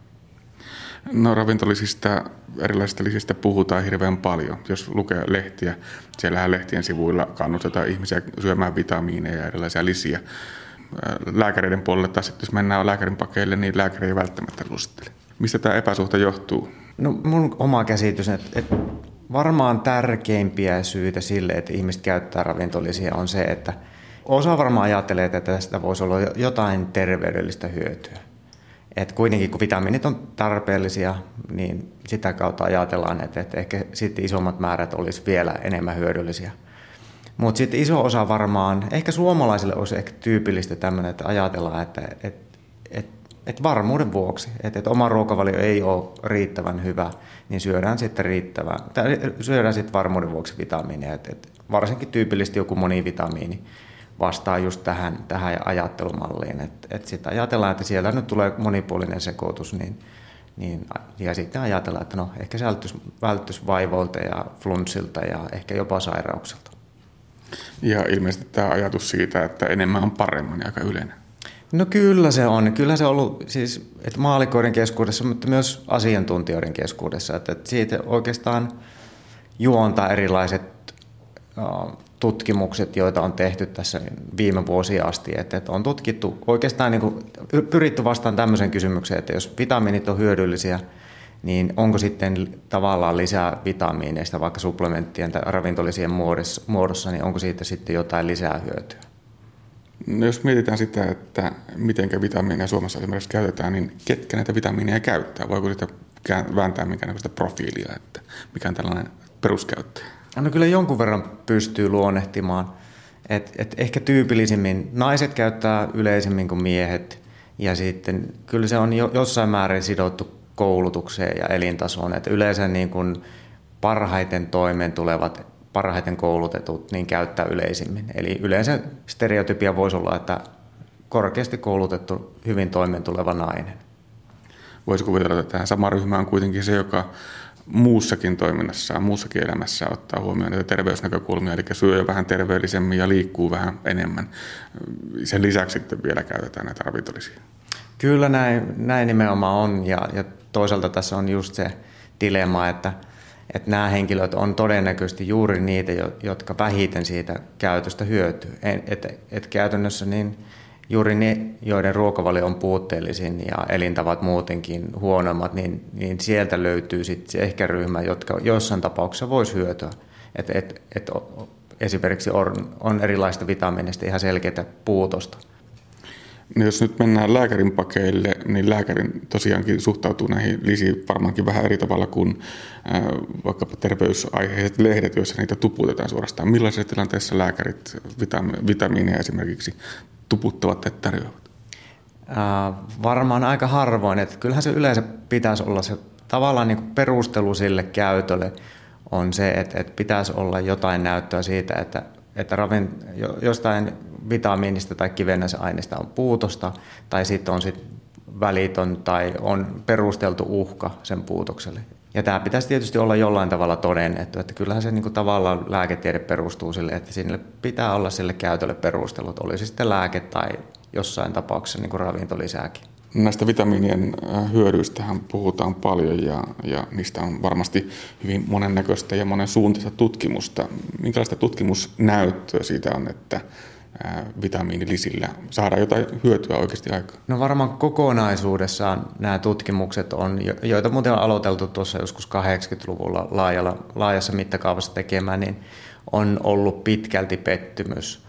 No ravintolisista erilaisista lisistä puhutaan hirveän paljon. Jos lukee lehtiä, siellähän lehtien sivuilla kannustetaan ihmisiä syömään vitamiineja ja erilaisia lisiä. Lääkäreiden puolelle taas, jos mennään lääkärin pakeille, niin lääkäri ei välttämättä lusittele. Mistä tämä epäsuhta johtuu? No mun oma käsitys, että, että varmaan tärkeimpiä syitä sille, että ihmiset käyttää ravintolisia on se, että osa varmaan ajattelee, että tästä voisi olla jotain terveydellistä hyötyä. Et kuitenkin kun vitamiinit on tarpeellisia, niin sitä kautta ajatellaan, että, että ehkä sitten isommat määrät olisi vielä enemmän hyödyllisiä. Mutta sitten iso osa varmaan, ehkä suomalaisille olisi ehkä tyypillistä tämmöinen, että ajatellaan, että, että, että varmuuden vuoksi, että, että oma ruokavalio ei ole riittävän hyvä, niin syödään sitten riittävän, tai syödään sitten varmuuden vuoksi vitamiineja. Että, että varsinkin tyypillisesti joku monivitamiini vastaa just tähän, tähän ajattelumalliin. Että et sitten ajatellaan, että siellä nyt tulee monipuolinen sekoitus, niin, niin, ja sitten ajatellaan, että no ehkä se välttys vaivoilta ja flunssilta ja ehkä jopa sairauksilta. Ja ilmeisesti tämä ajatus siitä, että enemmän on paremmin, aika yleinen. No kyllä se on. Kyllä se on ollut siis, että maalikoiden keskuudessa, mutta myös asiantuntijoiden keskuudessa. Että, siitä oikeastaan juontaa erilaiset tutkimukset, joita on tehty tässä viime vuosia asti. Että, on tutkittu oikeastaan niin kuin, pyritty vastaan tämmöisen kysymykseen, että jos vitamiinit on hyödyllisiä, niin onko sitten tavallaan lisää vitamiineista vaikka supplementtien tai ravintolisien muodossa, niin onko siitä sitten jotain lisää hyötyä? No jos mietitään sitä, että miten vitamiineja Suomessa esimerkiksi käytetään, niin ketkä näitä vitamiineja käyttää? Voiko sitä vääntää näköistä profiilia, että mikä on tällainen peruskäyttäjä? No kyllä jonkun verran pystyy luonnehtimaan. Et, et ehkä tyypillisimmin naiset käyttää yleisemmin kuin miehet. Ja sitten kyllä se on jo, jossain määrin sidottu koulutukseen ja elintasoon. Et yleensä niin kuin parhaiten toimeen tulevat, parhaiten koulutetut, niin käyttää yleisimmin. Eli yleensä stereotypia voisi olla, että korkeasti koulutettu, hyvin toimeen tuleva nainen. Voisi kuvitella, että tähän sama ryhmä on kuitenkin se, joka muussakin toiminnassa, muussakin elämässä ottaa huomioon näitä terveysnäkökulmia, eli syö jo vähän terveellisemmin ja liikkuu vähän enemmän. Sen lisäksi sitten vielä käytetään näitä ravintolisia. Kyllä näin, näin nimenomaan on ja, ja toisaalta tässä on just se dilemma, että, että nämä henkilöt on todennäköisesti juuri niitä, jotka vähiten siitä käytöstä hyötyy. Että et käytännössä niin juuri ne, joiden ruokavalio on puutteellisin ja elintavat muutenkin huonommat, niin, niin sieltä löytyy sitten se ehkä ryhmä, jotka jossain tapauksessa voisi hyötyä. Et, et, et esimerkiksi on, on erilaista vitamiinista ihan selkeää puutosta. No jos nyt mennään lääkärin pakeille, niin lääkärin tosiaankin suhtautuu näihin lisiin varmaankin vähän eri tavalla kuin äh, vaikkapa terveysaiheiset lehdet, joissa niitä tuputetaan suorastaan. Millaisessa tilanteessa lääkärit vitamiineja esimerkiksi tuputtavat tai tarjoavat? Äh, varmaan aika harvoin. Että kyllähän se yleensä pitäisi olla se tavallaan niin perustelu sille käytölle on se, että, että pitäisi olla jotain näyttöä siitä, että, että ravin, jostain vitamiinista tai kivennäisaineista on puutosta tai sitten on sit välitön tai on perusteltu uhka sen puutokselle. Ja tämä pitäisi tietysti olla jollain tavalla todennettu, että kyllähän se niin kuin tavallaan lääketiede perustuu sille, että sinne pitää olla sille käytölle perustelut, olisi sitten lääke tai jossain tapauksessa niin kuin ravintolisääkin. Näistä vitamiinien äh, hyödyistähän puhutaan paljon ja, ja niistä on varmasti hyvin monennäköistä ja monen suuntaista tutkimusta. Minkälaista tutkimusnäyttöä siitä on, että vitamiinilisillä saadaan jotain hyötyä oikeasti aikaan? No varmaan kokonaisuudessaan nämä tutkimukset on, joita muuten on aloiteltu tuossa joskus 80-luvulla laajalla, laajassa mittakaavassa tekemään, niin on ollut pitkälti pettymys.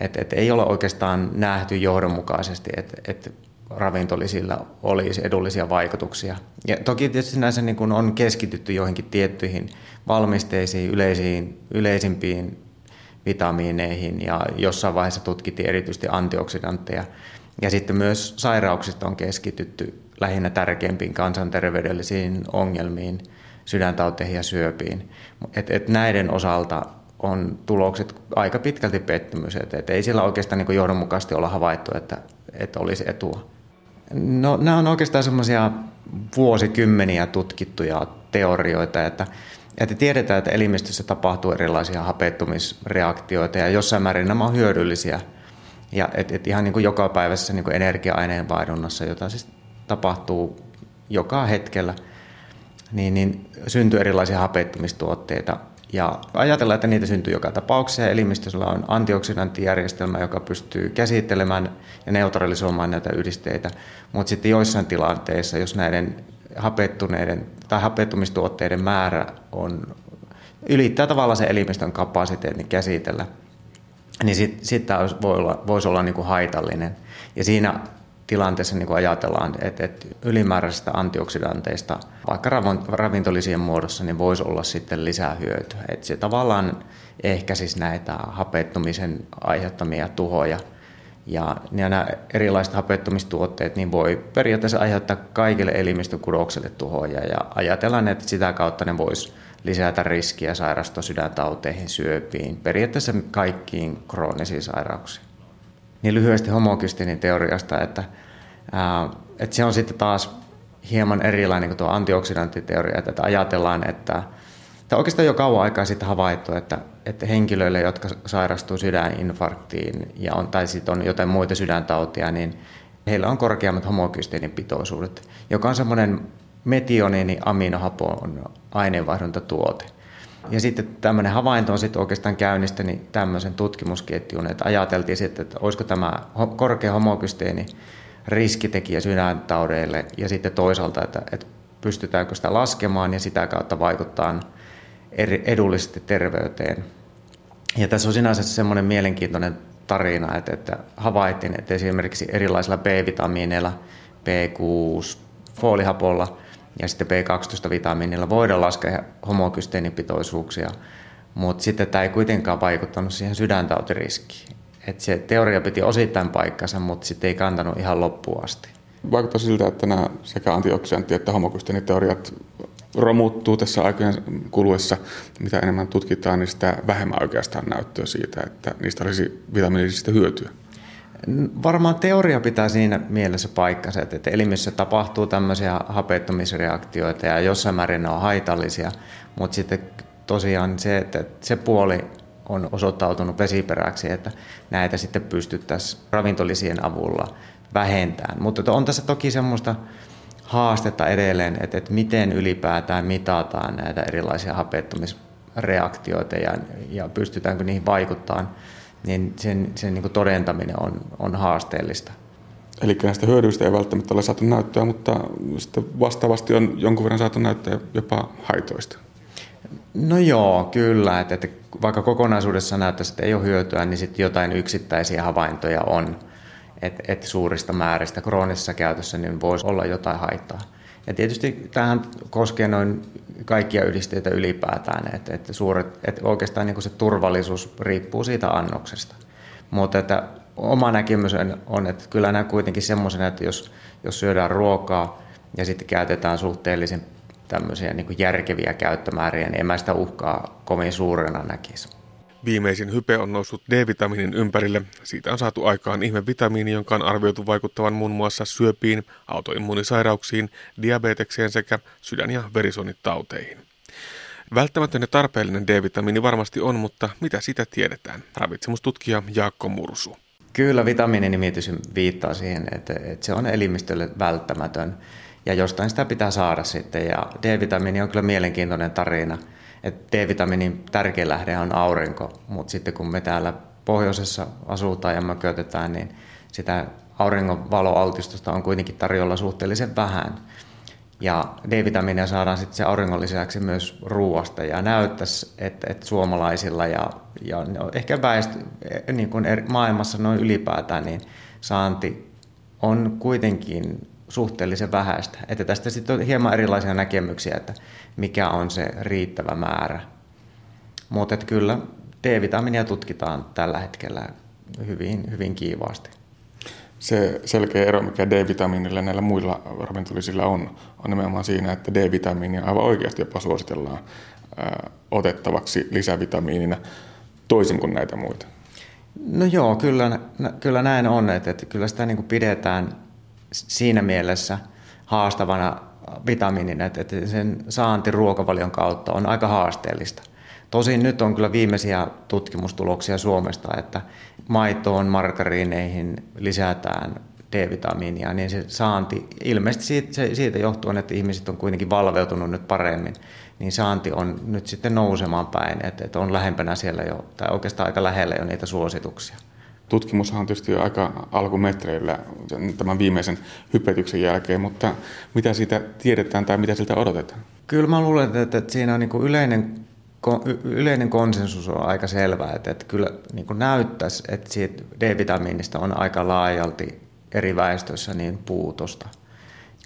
Et, et ei ole oikeastaan nähty johdonmukaisesti, että et ravintolisilla olisi edullisia vaikutuksia. Ja toki tietysti näissä niin kun on keskitytty joihinkin tiettyihin valmisteisiin, yleisiin, yleisimpiin vitamiineihin ja jossain vaiheessa tutkittiin erityisesti antioksidantteja. Ja sitten myös sairauksista on keskitytty lähinnä tärkeimpiin kansanterveydellisiin ongelmiin, sydäntauteihin ja syöpiin. Et, et näiden osalta on tulokset aika pitkälti pettymys, että et ei sillä oikeastaan niin johdonmukaisesti olla havaittu, että, että olisi etua. No, nämä on oikeastaan semmoisia vuosikymmeniä tutkittuja teorioita, että että tiedetään, että elimistössä tapahtuu erilaisia hapettumisreaktioita ja jossain määrin nämä on hyödyllisiä. Ja et, et ihan niin kuin joka päivässä niin kuin energia-aineenvaihdunnassa, jota siis tapahtuu joka hetkellä, niin, niin syntyy erilaisia hapettumistuotteita. Ja ajatellaan, että niitä syntyy joka tapauksessa. Elimistöllä on antioksidanttijärjestelmä, joka pystyy käsittelemään ja neutralisoimaan näitä yhdisteitä. Mutta sitten joissain tilanteissa, jos näiden hapettuneiden tai hapettumistuotteiden määrä on, ylittää tavallaan se elimistön kapasiteetin käsitellä, niin sitten sit tämä voi olla, voisi olla niin kuin haitallinen. Ja siinä tilanteessa niin kuin ajatellaan, että, että ylimääräisistä antioksidanteista, vaikka ravintolisien muodossa, niin voisi olla sitten lisää hyötyä. Että se tavallaan ehkäisisi näitä hapettumisen aiheuttamia tuhoja – ja, nämä erilaiset hapettumistuotteet niin voi periaatteessa aiheuttaa kaikille elimistökudokselle tuhoja ja ajatellaan, että sitä kautta ne voisi lisätä riskiä sairastua sydäntauteihin, syöpiin, periaatteessa kaikkiin kroonisiin sairauksiin. Niin lyhyesti homokystinin teoriasta, että, ää, että se on sitten taas hieman erilainen kuin tuo antioksidanttiteoria, että ajatellaan, että On oikeastaan jo kauan aikaa sitten havaittu, että, että henkilöille, jotka sairastuu sydäninfarktiin ja on, tai sitten on jotain muita sydäntautia, niin heillä on korkeammat homokysteenipitoisuudet, joka on semmoinen metionini aminohapon aineenvaihduntatuote. Ja sitten tämmöinen havainto on sitten oikeastaan käynnistänyt tämmöisen tutkimusketjun, että ajateltiin sitten, että olisiko tämä korkea homokysteeni riskitekijä sydäntaudeille ja sitten toisaalta, että, että pystytäänkö sitä laskemaan ja sitä kautta vaikuttaa edullisesti terveyteen. Ja tässä on sinänsä semmoinen mielenkiintoinen tarina, että, että havaittiin, että esimerkiksi erilaisilla B-vitamiineilla, B6, foolihapolla ja sitten B12-vitamiinilla voidaan laskea homokysteenipitoisuuksia, mutta sitten tämä ei kuitenkaan vaikuttanut siihen sydäntautiriskiin. Että se teoria piti osittain paikkansa, mutta sitten ei kantanut ihan loppuun asti. Vaikuttaa siltä, että nämä sekä antioksidantti- että homokysteeniteoriat romuttuu tässä aikojen kuluessa. Mitä enemmän tutkitaan, niin sitä vähemmän oikeastaan näyttöä siitä, että niistä olisi vitamiinisista hyötyä. Varmaan teoria pitää siinä mielessä paikkansa, että elimissä tapahtuu tämmöisiä hapettumisreaktioita ja jossain määrin ne on haitallisia, mutta sitten tosiaan se, että se puoli on osoittautunut vesiperäksi, että näitä sitten pystyttäisiin ravintolisien avulla vähentämään. Mutta on tässä toki semmoista haastetta edelleen, että, että miten ylipäätään mitataan näitä erilaisia hapettumisreaktioita ja, ja pystytäänkö niihin vaikuttamaan, niin sen, sen niin kuin todentaminen on, on haasteellista. Eli näistä hyödyistä ei välttämättä ole saatu näyttöä, mutta sitten vastaavasti on jonkun verran saatu näyttöä jopa haitoista. No joo, kyllä. Että, että vaikka kokonaisuudessa näyttäisi, että ei ole hyötyä, niin sitten jotain yksittäisiä havaintoja on. Että et suurista määristä kroonisessa käytössä niin voisi olla jotain haittaa. Ja tietysti tähän koskee noin kaikkia yhdisteitä ylipäätään, että, että, suuret, että oikeastaan niin se turvallisuus riippuu siitä annoksesta. Mutta että oma näkemys on, että kyllä nämä kuitenkin semmoisena, että jos, jos syödään ruokaa ja sitten käytetään suhteellisen tämmöisiä niin järkeviä käyttömääriä, niin en mä sitä uhkaa kovin suurena näkisi. Viimeisin hype on noussut D-vitamiinin ympärille. Siitä on saatu aikaan ihmevitamiini, jonka on arvioitu vaikuttavan muun muassa syöpiin, autoimmuunisairauksiin, diabetekseen sekä sydän- ja verisuonitauteihin. Välttämätön ja tarpeellinen D-vitamiini varmasti on, mutta mitä sitä tiedetään? Ravitsemustutkija Jaakko Mursu. Kyllä vitamiininimitys viittaa siihen, että, että se on elimistölle välttämätön ja jostain sitä pitää saada sitten. Ja D-vitamiini on kyllä mielenkiintoinen tarina. Että D-vitamiinin tärkein lähde on aurinko, mutta sitten kun me täällä pohjoisessa asutaan ja mökötetään, niin sitä auringon valoaltistusta on kuitenkin tarjolla suhteellisen vähän. Ja D-vitamiinia saadaan sitten se auringon lisäksi myös ruoasta ja näyttäisi, että, että suomalaisilla ja, ja ehkä väestö, niin kuin maailmassa noin ylipäätään, niin saanti on kuitenkin suhteellisen vähäistä. Että tästä sitten on hieman erilaisia näkemyksiä, että mikä on se riittävä määrä. Mutta kyllä D-vitamiinia tutkitaan tällä hetkellä hyvin, hyvin kiivaasti. Se selkeä ero, mikä D-vitamiinilla näillä muilla ravintolisilla on, on nimenomaan siinä, että D-vitamiinia aivan oikeasti jopa suositellaan ää, otettavaksi lisävitamiinina toisin kuin näitä muita. No joo, kyllä, kyllä näin on, että, että kyllä sitä niin kuin pidetään siinä mielessä haastavana vitamiinina, että sen saanti ruokavalion kautta on aika haasteellista. Tosin nyt on kyllä viimeisiä tutkimustuloksia Suomesta, että maitoon, margariineihin lisätään D-vitamiinia, niin se saanti, ilmeisesti siitä, siitä johtuen, että ihmiset on kuitenkin valveutunut nyt paremmin, niin saanti on nyt sitten nousemaan päin, että, että on lähempänä siellä jo, tai oikeastaan aika lähellä jo niitä suosituksia tutkimushan on tietysti aika alkumetreillä tämän viimeisen hypetyksen jälkeen, mutta mitä siitä tiedetään tai mitä siltä odotetaan? Kyllä mä luulen, että, siinä on niin kuin yleinen, yleinen konsensus on aika selvä, että, että kyllä niin kuin näyttäisi, että siitä D-vitamiinista on aika laajalti eri väestöissä niin puutosta.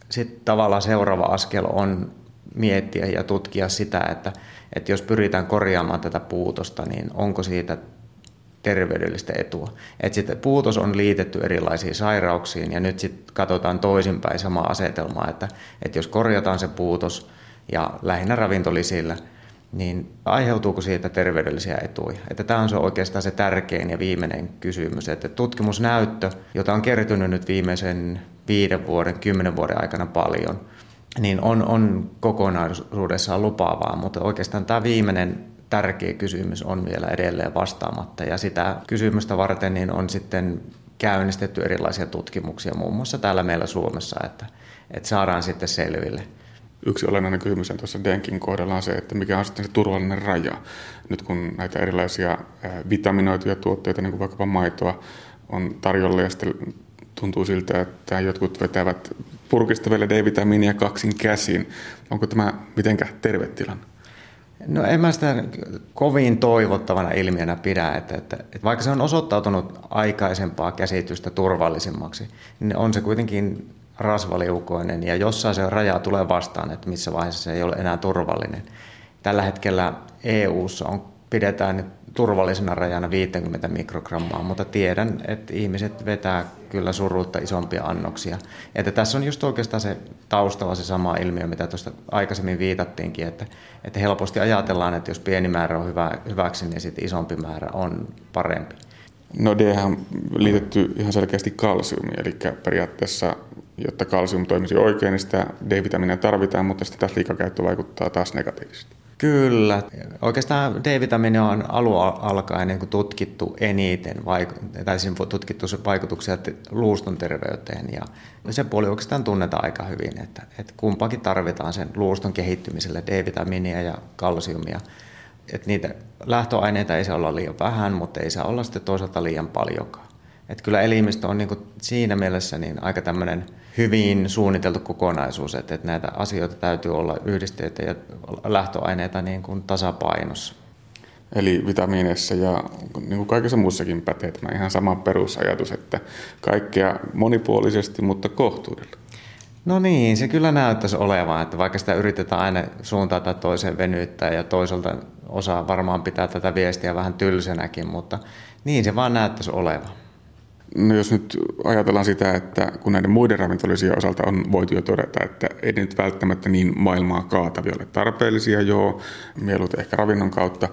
Sitten tavallaan seuraava askel on miettiä ja tutkia sitä, että, että jos pyritään korjaamaan tätä puutosta, niin onko siitä terveydellistä etua. Et sit puutos on liitetty erilaisiin sairauksiin ja nyt sitten katsotaan toisinpäin samaa asetelmaa, että, että jos korjataan se puutos ja lähinnä ravintolisillä, niin aiheutuuko siitä terveydellisiä etuja? Että tämä on se oikeastaan se tärkein ja viimeinen kysymys, että tutkimusnäyttö, jota on kertynyt nyt viimeisen viiden vuoden, kymmenen vuoden aikana paljon, niin on, on kokonaisuudessaan lupaavaa, mutta oikeastaan tämä viimeinen tärkeä kysymys on vielä edelleen vastaamatta. Ja sitä kysymystä varten niin on sitten käynnistetty erilaisia tutkimuksia, muun muassa täällä meillä Suomessa, että, että saadaan sitten selville. Yksi olennainen kysymys on tuossa Denkin kohdalla on se, että mikä on sitten se turvallinen raja. Nyt kun näitä erilaisia vitaminoituja tuotteita, niin kuin vaikkapa maitoa, on tarjolla ja sitten tuntuu siltä, että jotkut vetävät purkista vielä D-vitamiinia kaksin käsin. Onko tämä mitenkä terve tilanne? No en mä sitä kovin toivottavana ilmiönä pidä, että, että, että vaikka se on osoittautunut aikaisempaa käsitystä turvallisemmaksi, niin on se kuitenkin rasvaliukoinen ja jossain se raja tulee vastaan, että missä vaiheessa se ei ole enää turvallinen. Tällä hetkellä EU:ssa on pidetään turvallisena rajana 50 mikrogrammaa, mutta tiedän, että ihmiset vetää kyllä surutta isompia annoksia. Että tässä on just oikeastaan se taustalla se sama ilmiö, mitä tuosta aikaisemmin viitattiinkin, että, että helposti ajatellaan, että jos pieni määrä on hyvä, hyväksi, niin sitten isompi määrä on parempi. No D on liitetty ihan selkeästi kalsiumiin, eli periaatteessa, jotta kalsium toimisi oikein, niin sitä D-vitamiinia tarvitaan, mutta sitten taas liikakäyttö vaikuttaa taas negatiivisesti. Kyllä. Oikeastaan D-vitamiini on alun alkaen niin tutkittu eniten, tai siinä tutkittu vaikutuksia luuston terveyteen. Ja se puoli oikeastaan tunnetaan aika hyvin, että, että kumpakin tarvitaan sen luuston kehittymiselle, D-vitamiinia ja kalsiumia. Että niitä lähtöaineita ei saa olla liian vähän, mutta ei saa olla sitten toisaalta liian paljonkaan. Että kyllä elimistö on niin siinä mielessä niin aika tämmöinen hyvin suunniteltu kokonaisuus, että, että näitä asioita täytyy olla yhdisteitä ja lähtöaineita niin kuin tasapainossa. Eli vitamiineissa ja niin kuin kaikessa muussakin pätee tämä ihan sama perusajatus, että kaikkea monipuolisesti, mutta kohtuudella. No niin, se kyllä näyttäisi olevan, että vaikka sitä yritetään aina suuntaan tai toiseen venyttää ja toisaalta osa varmaan pitää tätä viestiä vähän tylsänäkin, mutta niin se vaan näyttäisi olevan. No jos nyt ajatellaan sitä, että kun näiden muiden ravintolisien osalta on voitu jo todeta, että ei nyt välttämättä niin maailmaa kaatavia ole tarpeellisia, joo, mieluiten ehkä ravinnon kautta,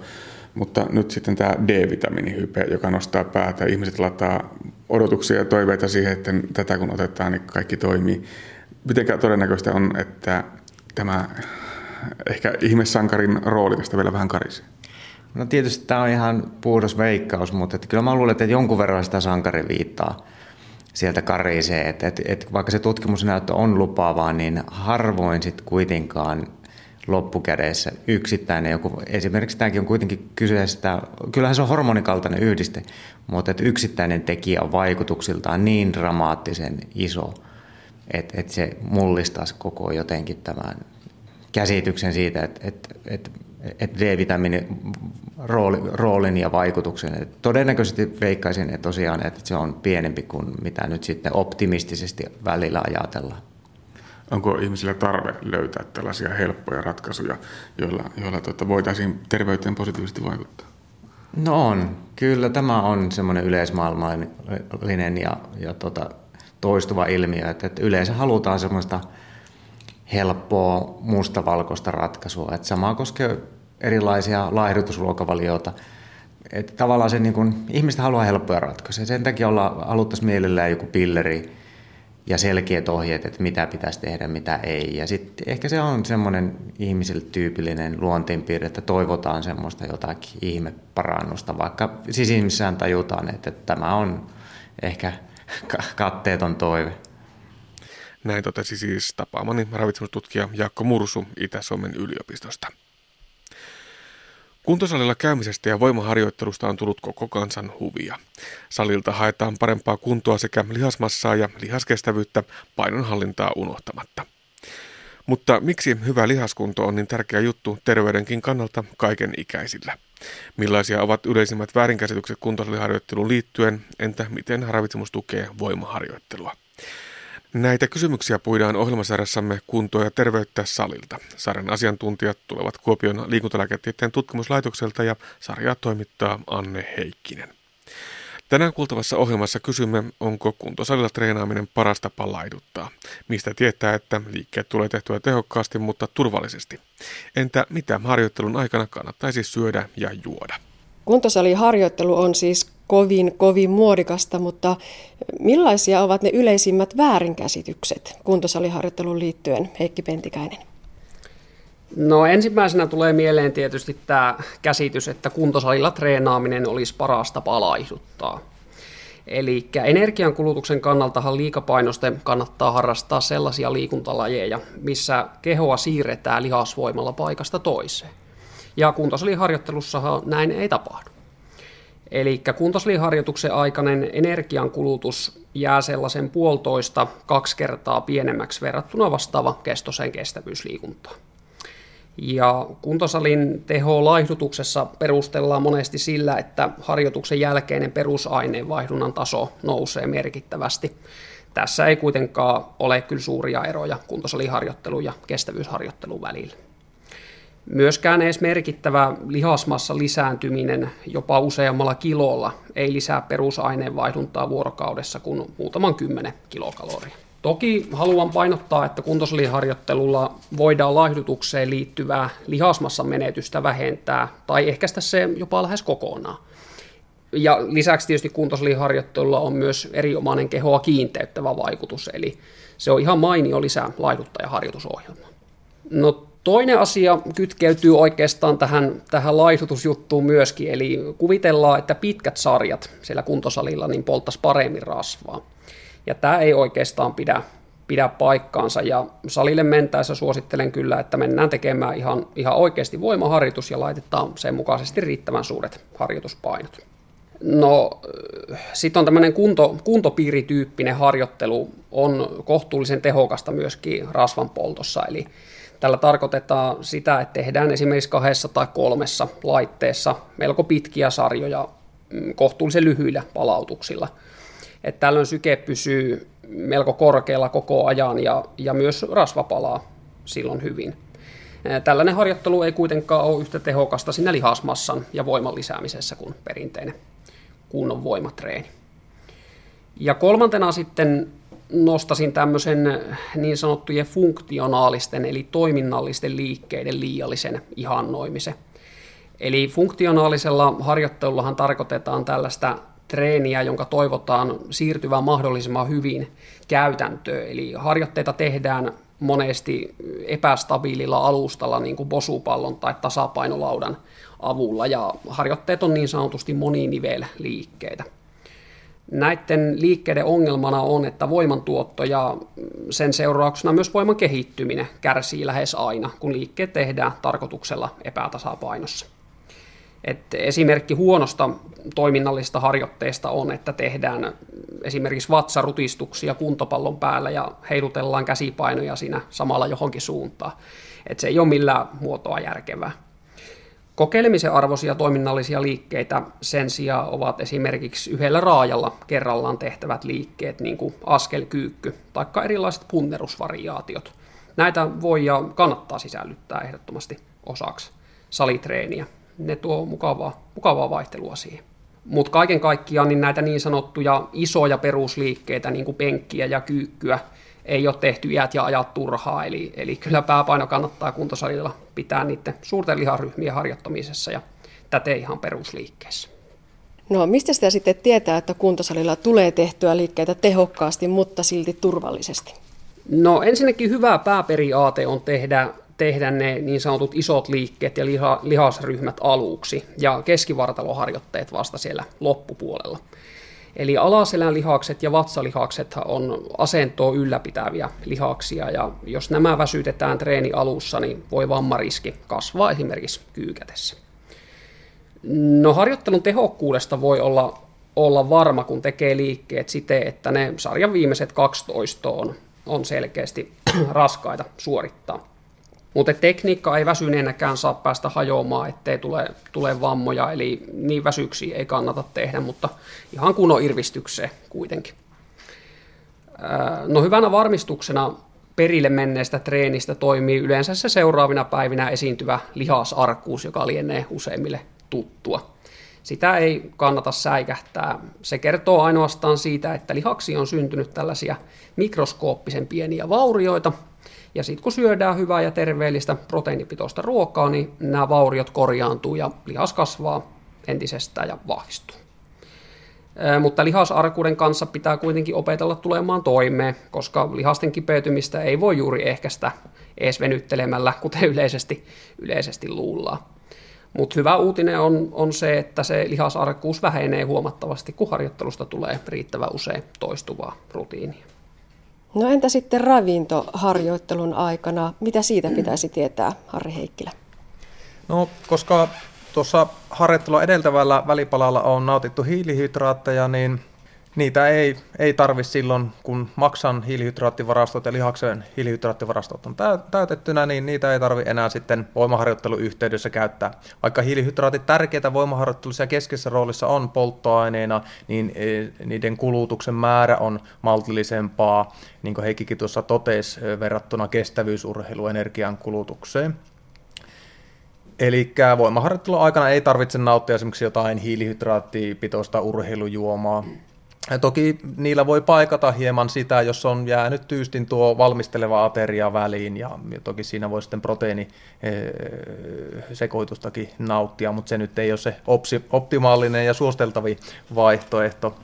mutta nyt sitten tämä D-vitamiinihype, joka nostaa päätä, ihmiset lataa odotuksia ja toiveita siihen, että tätä kun otetaan, niin kaikki toimii. Miten todennäköistä on, että tämä ehkä ihmesankarin rooli tästä vielä vähän karisee? No tietysti tämä on ihan puhdas veikkaus, mutta että kyllä mä luulen, että jonkun verran sitä sankari viittaa sieltä karisee. Että, että, että vaikka se tutkimusnäyttö on lupaavaa, niin harvoin sitten kuitenkaan loppukädessä yksittäinen joku, esimerkiksi tämäkin on kuitenkin kyseessä, kyllähän se on hormonikaltainen yhdiste, mutta että yksittäinen tekijä on vaikutuksiltaan niin dramaattisen iso, että, että se mullistaisi koko jotenkin tämän käsityksen siitä, että, että, että että D-vitamiini rooli, roolin ja vaikutuksen. Et todennäköisesti veikkaisin että tosiaan, että se on pienempi kuin mitä nyt sitten optimistisesti välillä ajatellaan. Onko ihmisillä tarve löytää tällaisia helppoja ratkaisuja, joilla, joilla tuota, voitaisiin terveyteen positiivisesti vaikuttaa? No on. Kyllä tämä on semmoinen yleismaailmallinen ja, ja tota, toistuva ilmiö, että, että yleensä halutaan semmoista – helppoa mustavalkoista ratkaisua. Et sama koskee erilaisia laihdutusruokavalioita. Et tavallaan se niin kun, ihmiset haluaa helppoja ratkaisuja. Sen takia olla, haluttaisiin mielellään joku pilleri ja selkeät ohjeet, että mitä pitäisi tehdä, mitä ei. Ja sitten ehkä se on semmoinen ihmisille tyypillinen luontiinpiirre, että toivotaan semmoista jotakin ihmeparannusta, vaikka sisimmissään tajutaan, että tämä on ehkä katteeton toive. Näin totesi siis tapaamani ravitsemustutkija Jaakko Mursu Itä-Suomen yliopistosta. Kuntosalilla käymisestä ja voimaharjoittelusta on tullut koko kansan huvia. Salilta haetaan parempaa kuntoa sekä lihasmassaa ja lihaskestävyyttä painonhallintaa unohtamatta. Mutta miksi hyvä lihaskunto on niin tärkeä juttu terveydenkin kannalta kaiken ikäisillä? Millaisia ovat yleisimmät väärinkäsitykset kuntosaliharjoitteluun liittyen, entä miten ravitsemus tukee voimaharjoittelua? Näitä kysymyksiä puidaan ohjelmasarjassamme kuntoa ja terveyttä salilta. Sarjan asiantuntijat tulevat Kuopion liikuntalääketieteen tutkimuslaitokselta ja sarjaa toimittaa Anne Heikkinen. Tänään kuultavassa ohjelmassa kysymme, onko kuntosalilla treenaaminen paras tapa laiduttaa. Mistä tietää, että liikkeet tulee tehtyä tehokkaasti, mutta turvallisesti. Entä mitä harjoittelun aikana kannattaisi syödä ja juoda? Kuntosaliharjoittelu on siis kovin, kovin muodikasta, mutta millaisia ovat ne yleisimmät väärinkäsitykset kuntosaliharjoitteluun liittyen, Heikki Pentikäinen? No ensimmäisenä tulee mieleen tietysti tämä käsitys, että kuntosalilla treenaaminen olisi paras tapa laihduttaa. Eli energiankulutuksen kannaltahan liikapainosten kannattaa harrastaa sellaisia liikuntalajeja, missä kehoa siirretään lihasvoimalla paikasta toiseen. Ja kuntosaliharjoittelussahan näin ei tapahdu. Eli kuntosaliharjoituksen aikainen energiankulutus jää sellaisen puolitoista kaksi kertaa pienemmäksi verrattuna vastaava kestoiseen kestävyysliikuntaan. Ja kuntosalin teho laihdutuksessa perustellaan monesti sillä, että harjoituksen jälkeinen perusaineenvaihdunnan taso nousee merkittävästi. Tässä ei kuitenkaan ole kyllä suuria eroja kuntosaliharjoittelun ja kestävyysharjoittelun välillä. Myöskään edes merkittävä lihasmassa lisääntyminen jopa useammalla kilolla ei lisää perusaineenvaihduntaa vuorokaudessa kuin muutaman kymmenen kilokaloria. Toki haluan painottaa, että kuntosaliharjoittelulla voidaan laihdutukseen liittyvää lihasmassan menetystä vähentää tai ehkäistä se jopa lähes kokonaan. Ja lisäksi tietysti kuntosaliharjoittelulla on myös erinomainen kehoa kiinteyttävä vaikutus, eli se on ihan mainio lisää laihduttajaharjoitusohjelma. No Toinen asia kytkeytyy oikeastaan tähän, tähän laihdutusjuttuun myöskin, eli kuvitellaan, että pitkät sarjat siellä kuntosalilla niin polttaisi paremmin rasvaa. Ja tämä ei oikeastaan pidä, pidä paikkaansa, ja salille mentäessä suosittelen kyllä, että mennään tekemään ihan, ihan oikeasti voimaharjoitus ja laitetaan sen mukaisesti riittävän suuret harjoituspainot. No, sitten on tämmöinen kunto, kuntopiirityyppinen harjoittelu, on kohtuullisen tehokasta myöskin rasvan poltossa, eli Tällä tarkoitetaan sitä, että tehdään esimerkiksi kahdessa tai kolmessa laitteessa melko pitkiä sarjoja mm, kohtuullisen lyhyillä palautuksilla. Että tällöin syke pysyy melko korkealla koko ajan ja, ja myös rasva palaa silloin hyvin. Tällainen harjoittelu ei kuitenkaan ole yhtä tehokasta siinä lihasmassan ja voiman lisäämisessä kuin perinteinen kunnon voimatreeni. Ja kolmantena sitten nostasin tämmöisen niin sanottujen funktionaalisten eli toiminnallisten liikkeiden liiallisen ihannoimisen. Eli funktionaalisella harjoittelullahan tarkoitetaan tällaista treeniä, jonka toivotaan siirtyvän mahdollisimman hyvin käytäntöön. Eli harjoitteita tehdään monesti epästabiililla alustalla, niin kuin bosupallon tai tasapainolaudan avulla, ja harjoitteet on niin sanotusti moninivel liikkeitä. Näiden liikkeiden ongelmana on, että voimantuotto ja sen seurauksena myös voiman kehittyminen kärsii lähes aina, kun liikkeet tehdään tarkoituksella epätasapainossa. Et esimerkki huonosta toiminnallisesta harjoitteesta on, että tehdään esimerkiksi vatsarutistuksia kuntopallon päällä ja heilutellaan käsipainoja siinä samalla johonkin suuntaan. Et se ei ole millään muotoa järkevää. Kokeilemisen arvoisia toiminnallisia liikkeitä sen sijaan ovat esimerkiksi yhdellä raajalla kerrallaan tehtävät liikkeet, niin kuin askelkyykky tai erilaiset punnerusvariaatiot. Näitä voi ja kannattaa sisällyttää ehdottomasti osaksi salitreeniä. Ne tuo mukavaa, mukavaa vaihtelua siihen. Mutta kaiken kaikkiaan niin näitä niin sanottuja isoja perusliikkeitä, niin kuin penkkiä ja kyykkyä, ei ole tehty iät ja ajat turhaa, eli, eli kyllä pääpaino kannattaa kuntosalilla pitää niiden suurten liharyhmien harjoittamisessa ja täten ihan perusliikkeessä. No mistä sitä sitten tietää, että kuntosalilla tulee tehtyä liikkeitä tehokkaasti, mutta silti turvallisesti? No ensinnäkin hyvä pääperiaate on tehdä, tehdä ne niin sanotut isot liikkeet ja liha, lihasryhmät aluksi ja keskivartaloharjoitteet vasta siellä loppupuolella. Eli alaselän lihakset ja vatsalihakset on asentoa ylläpitäviä lihaksia, ja jos nämä väsytetään treeni alussa, niin voi vammariski kasvaa esimerkiksi kyykätessä. No harjoittelun tehokkuudesta voi olla, olla varma, kun tekee liikkeet siten, että ne sarjan viimeiset 12 on, on selkeästi (clears throat) raskaita suorittaa. Mutta tekniikka ei väsyneenäkään saa päästä hajoamaan, ettei tule, tule vammoja, eli niin väsyksiä ei kannata tehdä, mutta ihan kunnon irvistykseen kuitenkin. No hyvänä varmistuksena perille menneestä treenistä toimii yleensä se seuraavina päivinä esiintyvä lihasarkuus, joka lienee useimmille tuttua. Sitä ei kannata säikähtää. Se kertoo ainoastaan siitä, että lihaksi on syntynyt tällaisia mikroskooppisen pieniä vaurioita, ja sitten kun syödään hyvää ja terveellistä proteiinipitoista ruokaa, niin nämä vauriot korjaantuu ja lihas kasvaa entisestään ja vahvistuu. Mutta lihasarkuuden kanssa pitää kuitenkin opetella tulemaan toimeen, koska lihasten kipeytymistä ei voi juuri ehkäistä ees venyttelemällä, kuten yleisesti, yleisesti luullaan. Mutta hyvä uutinen on, on se, että se lihasarkkuus vähenee huomattavasti, kun harjoittelusta tulee riittävän usein toistuvaa rutiinia. No entä sitten ravintoharjoittelun aikana? Mitä siitä pitäisi tietää, Harri Heikkilä? No, koska tuossa harjoittelua edeltävällä välipalalla on nautittu hiilihydraatteja, niin niitä ei, ei tarvi silloin, kun maksan hiilihydraattivarastot ja lihaksen hiilihydraattivarastot on täytettynä, niin niitä ei tarvi enää sitten voimaharjoittelun yhteydessä käyttää. Vaikka hiilihydraatit tärkeitä voimaharjoittelussa ja keskeisessä roolissa on polttoaineena, niin e, niiden kulutuksen määrä on maltillisempaa, niin kuin Heikkikin tuossa totesi, e, verrattuna kestävyysurheiluenergian kulutukseen. Eli voimaharjoittelun aikana ei tarvitse nauttia esimerkiksi jotain hiilihydraattipitoista urheilujuomaa, ja toki niillä voi paikata hieman sitä, jos on jäänyt tyystin tuo valmisteleva ateria väliin, ja toki siinä voi sitten proteiinisekoitustakin nauttia, mutta se nyt ei ole se optimaalinen ja suosteltavi vaihtoehto.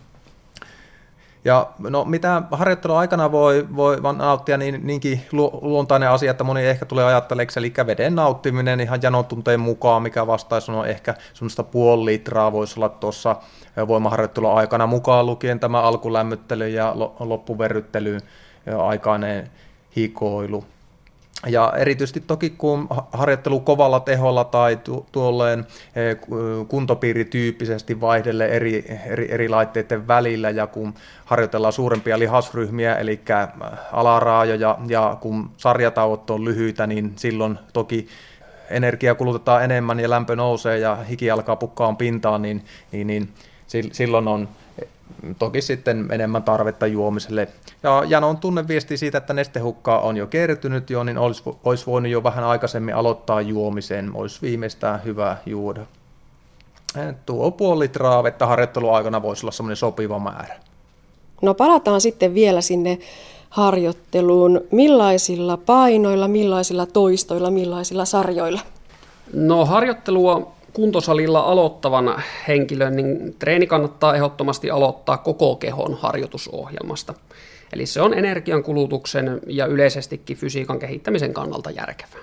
Ja no, mitä harjoittelun aikana voi, voi nauttia, niin niinkin lu, luontainen asia, että moni ehkä tulee ajatteleeksi, eli veden nauttiminen ihan janon tunteen mukaan, mikä vastaisi on ehkä semmoista puoli litraa voisi olla tuossa voimaharjoittelun aikana mukaan lukien tämä alkulämmittely ja loppuverryttely aikainen hikoilu. Ja erityisesti toki kun harjoittelu kovalla teholla tai tu- tuolleen eh, kuntopiirityyppisesti vaihdelle eri, eri, eri laitteiden välillä ja kun harjoitellaan suurempia lihasryhmiä, eli äh, alaraajoja ja kun sarjatauot on lyhyitä, niin silloin toki energia kulutetaan enemmän ja lämpö nousee ja hiki alkaa pukkaan pintaan, niin, niin, niin silloin on toki sitten enemmän tarvetta juomiselle. Ja Janon tunneviesti siitä, että nestehukkaa on jo kertynyt jo, niin olisi, olisi voinut jo vähän aikaisemmin aloittaa juomisen, olisi viimeistään hyvä juoda. Tuo puoli litraa vettä harjoitteluaikana voisi olla semmoinen sopiva määrä. No palataan sitten vielä sinne harjoitteluun. Millaisilla painoilla, millaisilla toistoilla, millaisilla sarjoilla? No harjoittelua kuntosalilla aloittavan henkilön, niin treeni kannattaa ehdottomasti aloittaa koko kehon harjoitusohjelmasta. Eli se on energiankulutuksen ja yleisestikin fysiikan kehittämisen kannalta järkevää.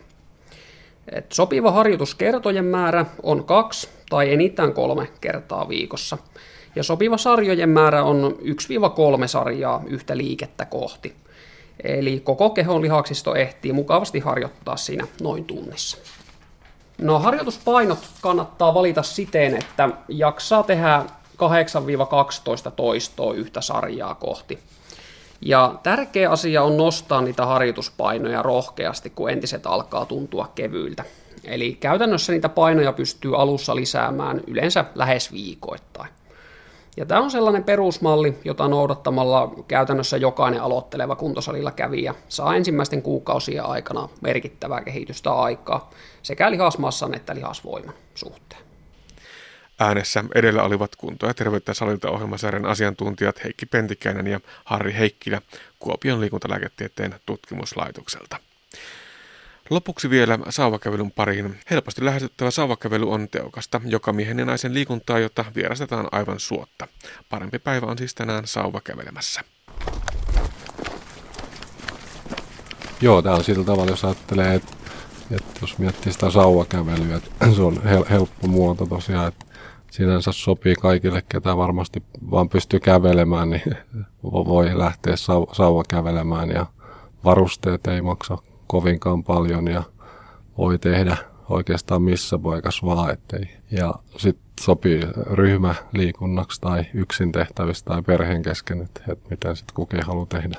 Et sopiva harjoituskertojen määrä on kaksi tai enintään kolme kertaa viikossa. Ja sopiva sarjojen määrä on 1-3 sarjaa yhtä liikettä kohti. Eli koko kehon lihaksisto ehtii mukavasti harjoittaa siinä noin tunnissa. No harjoituspainot kannattaa valita siten, että jaksaa tehdä 8-12 toistoa yhtä sarjaa kohti. Ja tärkeä asia on nostaa niitä harjoituspainoja rohkeasti, kun entiset alkaa tuntua kevyiltä. Eli käytännössä niitä painoja pystyy alussa lisäämään yleensä lähes viikoittain. Ja tämä on sellainen perusmalli, jota noudattamalla käytännössä jokainen aloitteleva kuntosalilla kävijä saa ensimmäisten kuukausien aikana merkittävää kehitystä aikaa sekä lihasmassan että lihasvoiman suhteen. Äänessä edellä olivat kunto- ja terveyttä salilta ohjelmasarjan asiantuntijat Heikki Pentikäinen ja Harri Heikkilä Kuopion liikuntalääketieteen tutkimuslaitokselta. Lopuksi vielä sauvakävelyn pariin. Helposti lähestyttävä sauvakävely on teokasta, joka miehen ja naisen liikuntaa, jota vierastetaan aivan suotta. Parempi päivä on siis tänään sauvakävelemässä. Joo, tämä on sillä tavalla, jos ajattelee, että, että jos miettii sitä sauvakävelyä, että se on hel- helppo muoto tosiaan, että sinänsä sopii kaikille, ketä varmasti vaan pystyy kävelemään, niin (laughs) voi lähteä sau- sauvakävelemään ja varusteet ei maksa kovinkaan paljon ja voi tehdä oikeastaan missä paikassa vaan. Ettei. Ja sitten sopii ryhmäliikunnaksi tai yksin tehtävistä tai perheen kesken, että, että miten sitten kukin haluaa tehdä.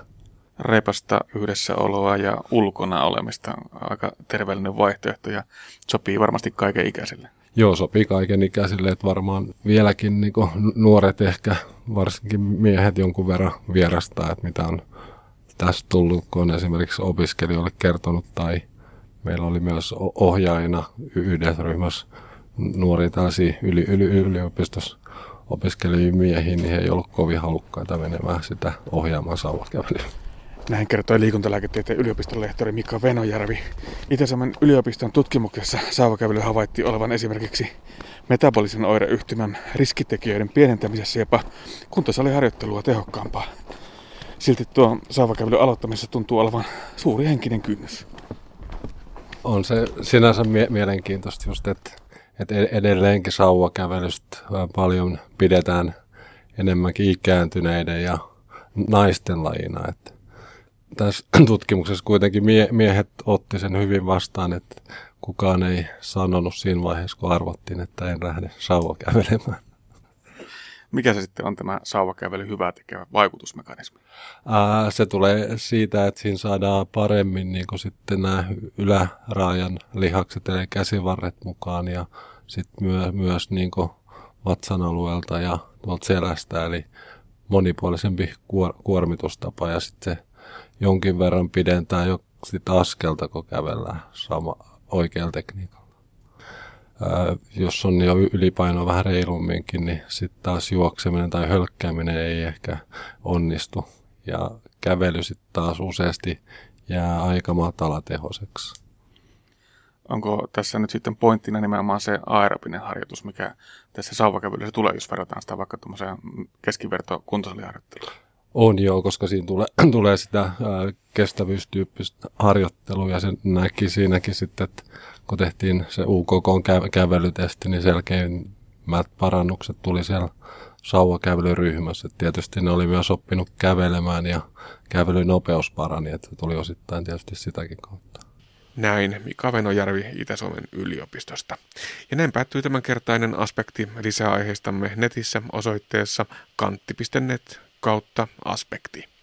Repasta yhdessäoloa ja ulkona olemista aika terveellinen vaihtoehto ja sopii varmasti kaiken ikäisille. Joo, sopii kaiken ikäisille, että varmaan vieläkin niin nuoret ehkä, varsinkin miehet jonkun verran vierastaa, että mitä on tästä tullut, kun on esimerkiksi opiskelijoille kertonut tai meillä oli myös ohjaajina yhdessä ryhmässä nuoria tällaisia yli, yli, yliopistossa opiskelijia miehiä, niin he ei ollut kovin halukkaita menemään sitä ohjaamaan sauvakävelyä. Näin kertoi liikuntalääketieteen yliopiston lehtori Mika Venojärvi. Itä-Suomen yliopiston tutkimuksessa sauvakävely havaitti olevan esimerkiksi metabolisen oireyhtymän riskitekijöiden pienentämisessä jopa kuntosaliharjoittelua tehokkaampaa. Silti tuo saavakävelyn aloittamisessa tuntuu olevan suuri henkinen kynnys. On se sinänsä mie- mielenkiintoista just, että, että e-, edelleenkin sauvakävelystä paljon pidetään enemmänkin ikääntyneiden ja naisten lajina. Että tässä (clears throat) tutkimuksessa kuitenkin mie- miehet otti sen hyvin vastaan, että kukaan ei sanonut siinä vaiheessa, kun arvottiin, että en lähde sauvakävelemään. Mikä se sitten on tämä sauvakävely hyvää tekevä vaikutusmekanismi? Ää, se tulee siitä, että siinä saadaan paremmin niin sitten nämä yläraajan lihakset eli käsivarret mukaan ja sitten myö, myös niin vatsan alueelta ja tuolta selästä, eli monipuolisempi kuor, kuormitustapa ja sitten se jonkin verran pidentää jo sit askelta, kun kävellään sama oikealla tekniikalla jos on jo ylipaino vähän reilumminkin, niin sitten taas juokseminen tai hölkkääminen ei ehkä onnistu. Ja kävely sitten taas useasti jää aika matalatehoiseksi. Onko tässä nyt sitten pointtina nimenomaan se aerobinen harjoitus, mikä tässä sauvakävelyssä tulee, jos verrataan sitä vaikka tuommoiseen keskiverto kuntosaliharjoitteluun? On joo, koska siinä tulee, (clears throat) tulee sitä ää, kestävyystyyppistä harjoittelua ja se näki siinäkin sitten, että kun tehtiin se UKK kävelytesti, niin selkeimmät parannukset tuli siellä sauvakävelyryhmässä. Et tietysti ne oli myös oppinut kävelemään ja kävelynopeus parani, että tuli osittain tietysti sitäkin kautta. Näin Mika Venojärvi Itä-Suomen yliopistosta. Ja näin päättyy tämänkertainen aspekti lisää aiheistamme netissä osoitteessa kantti.net kautta aspekti.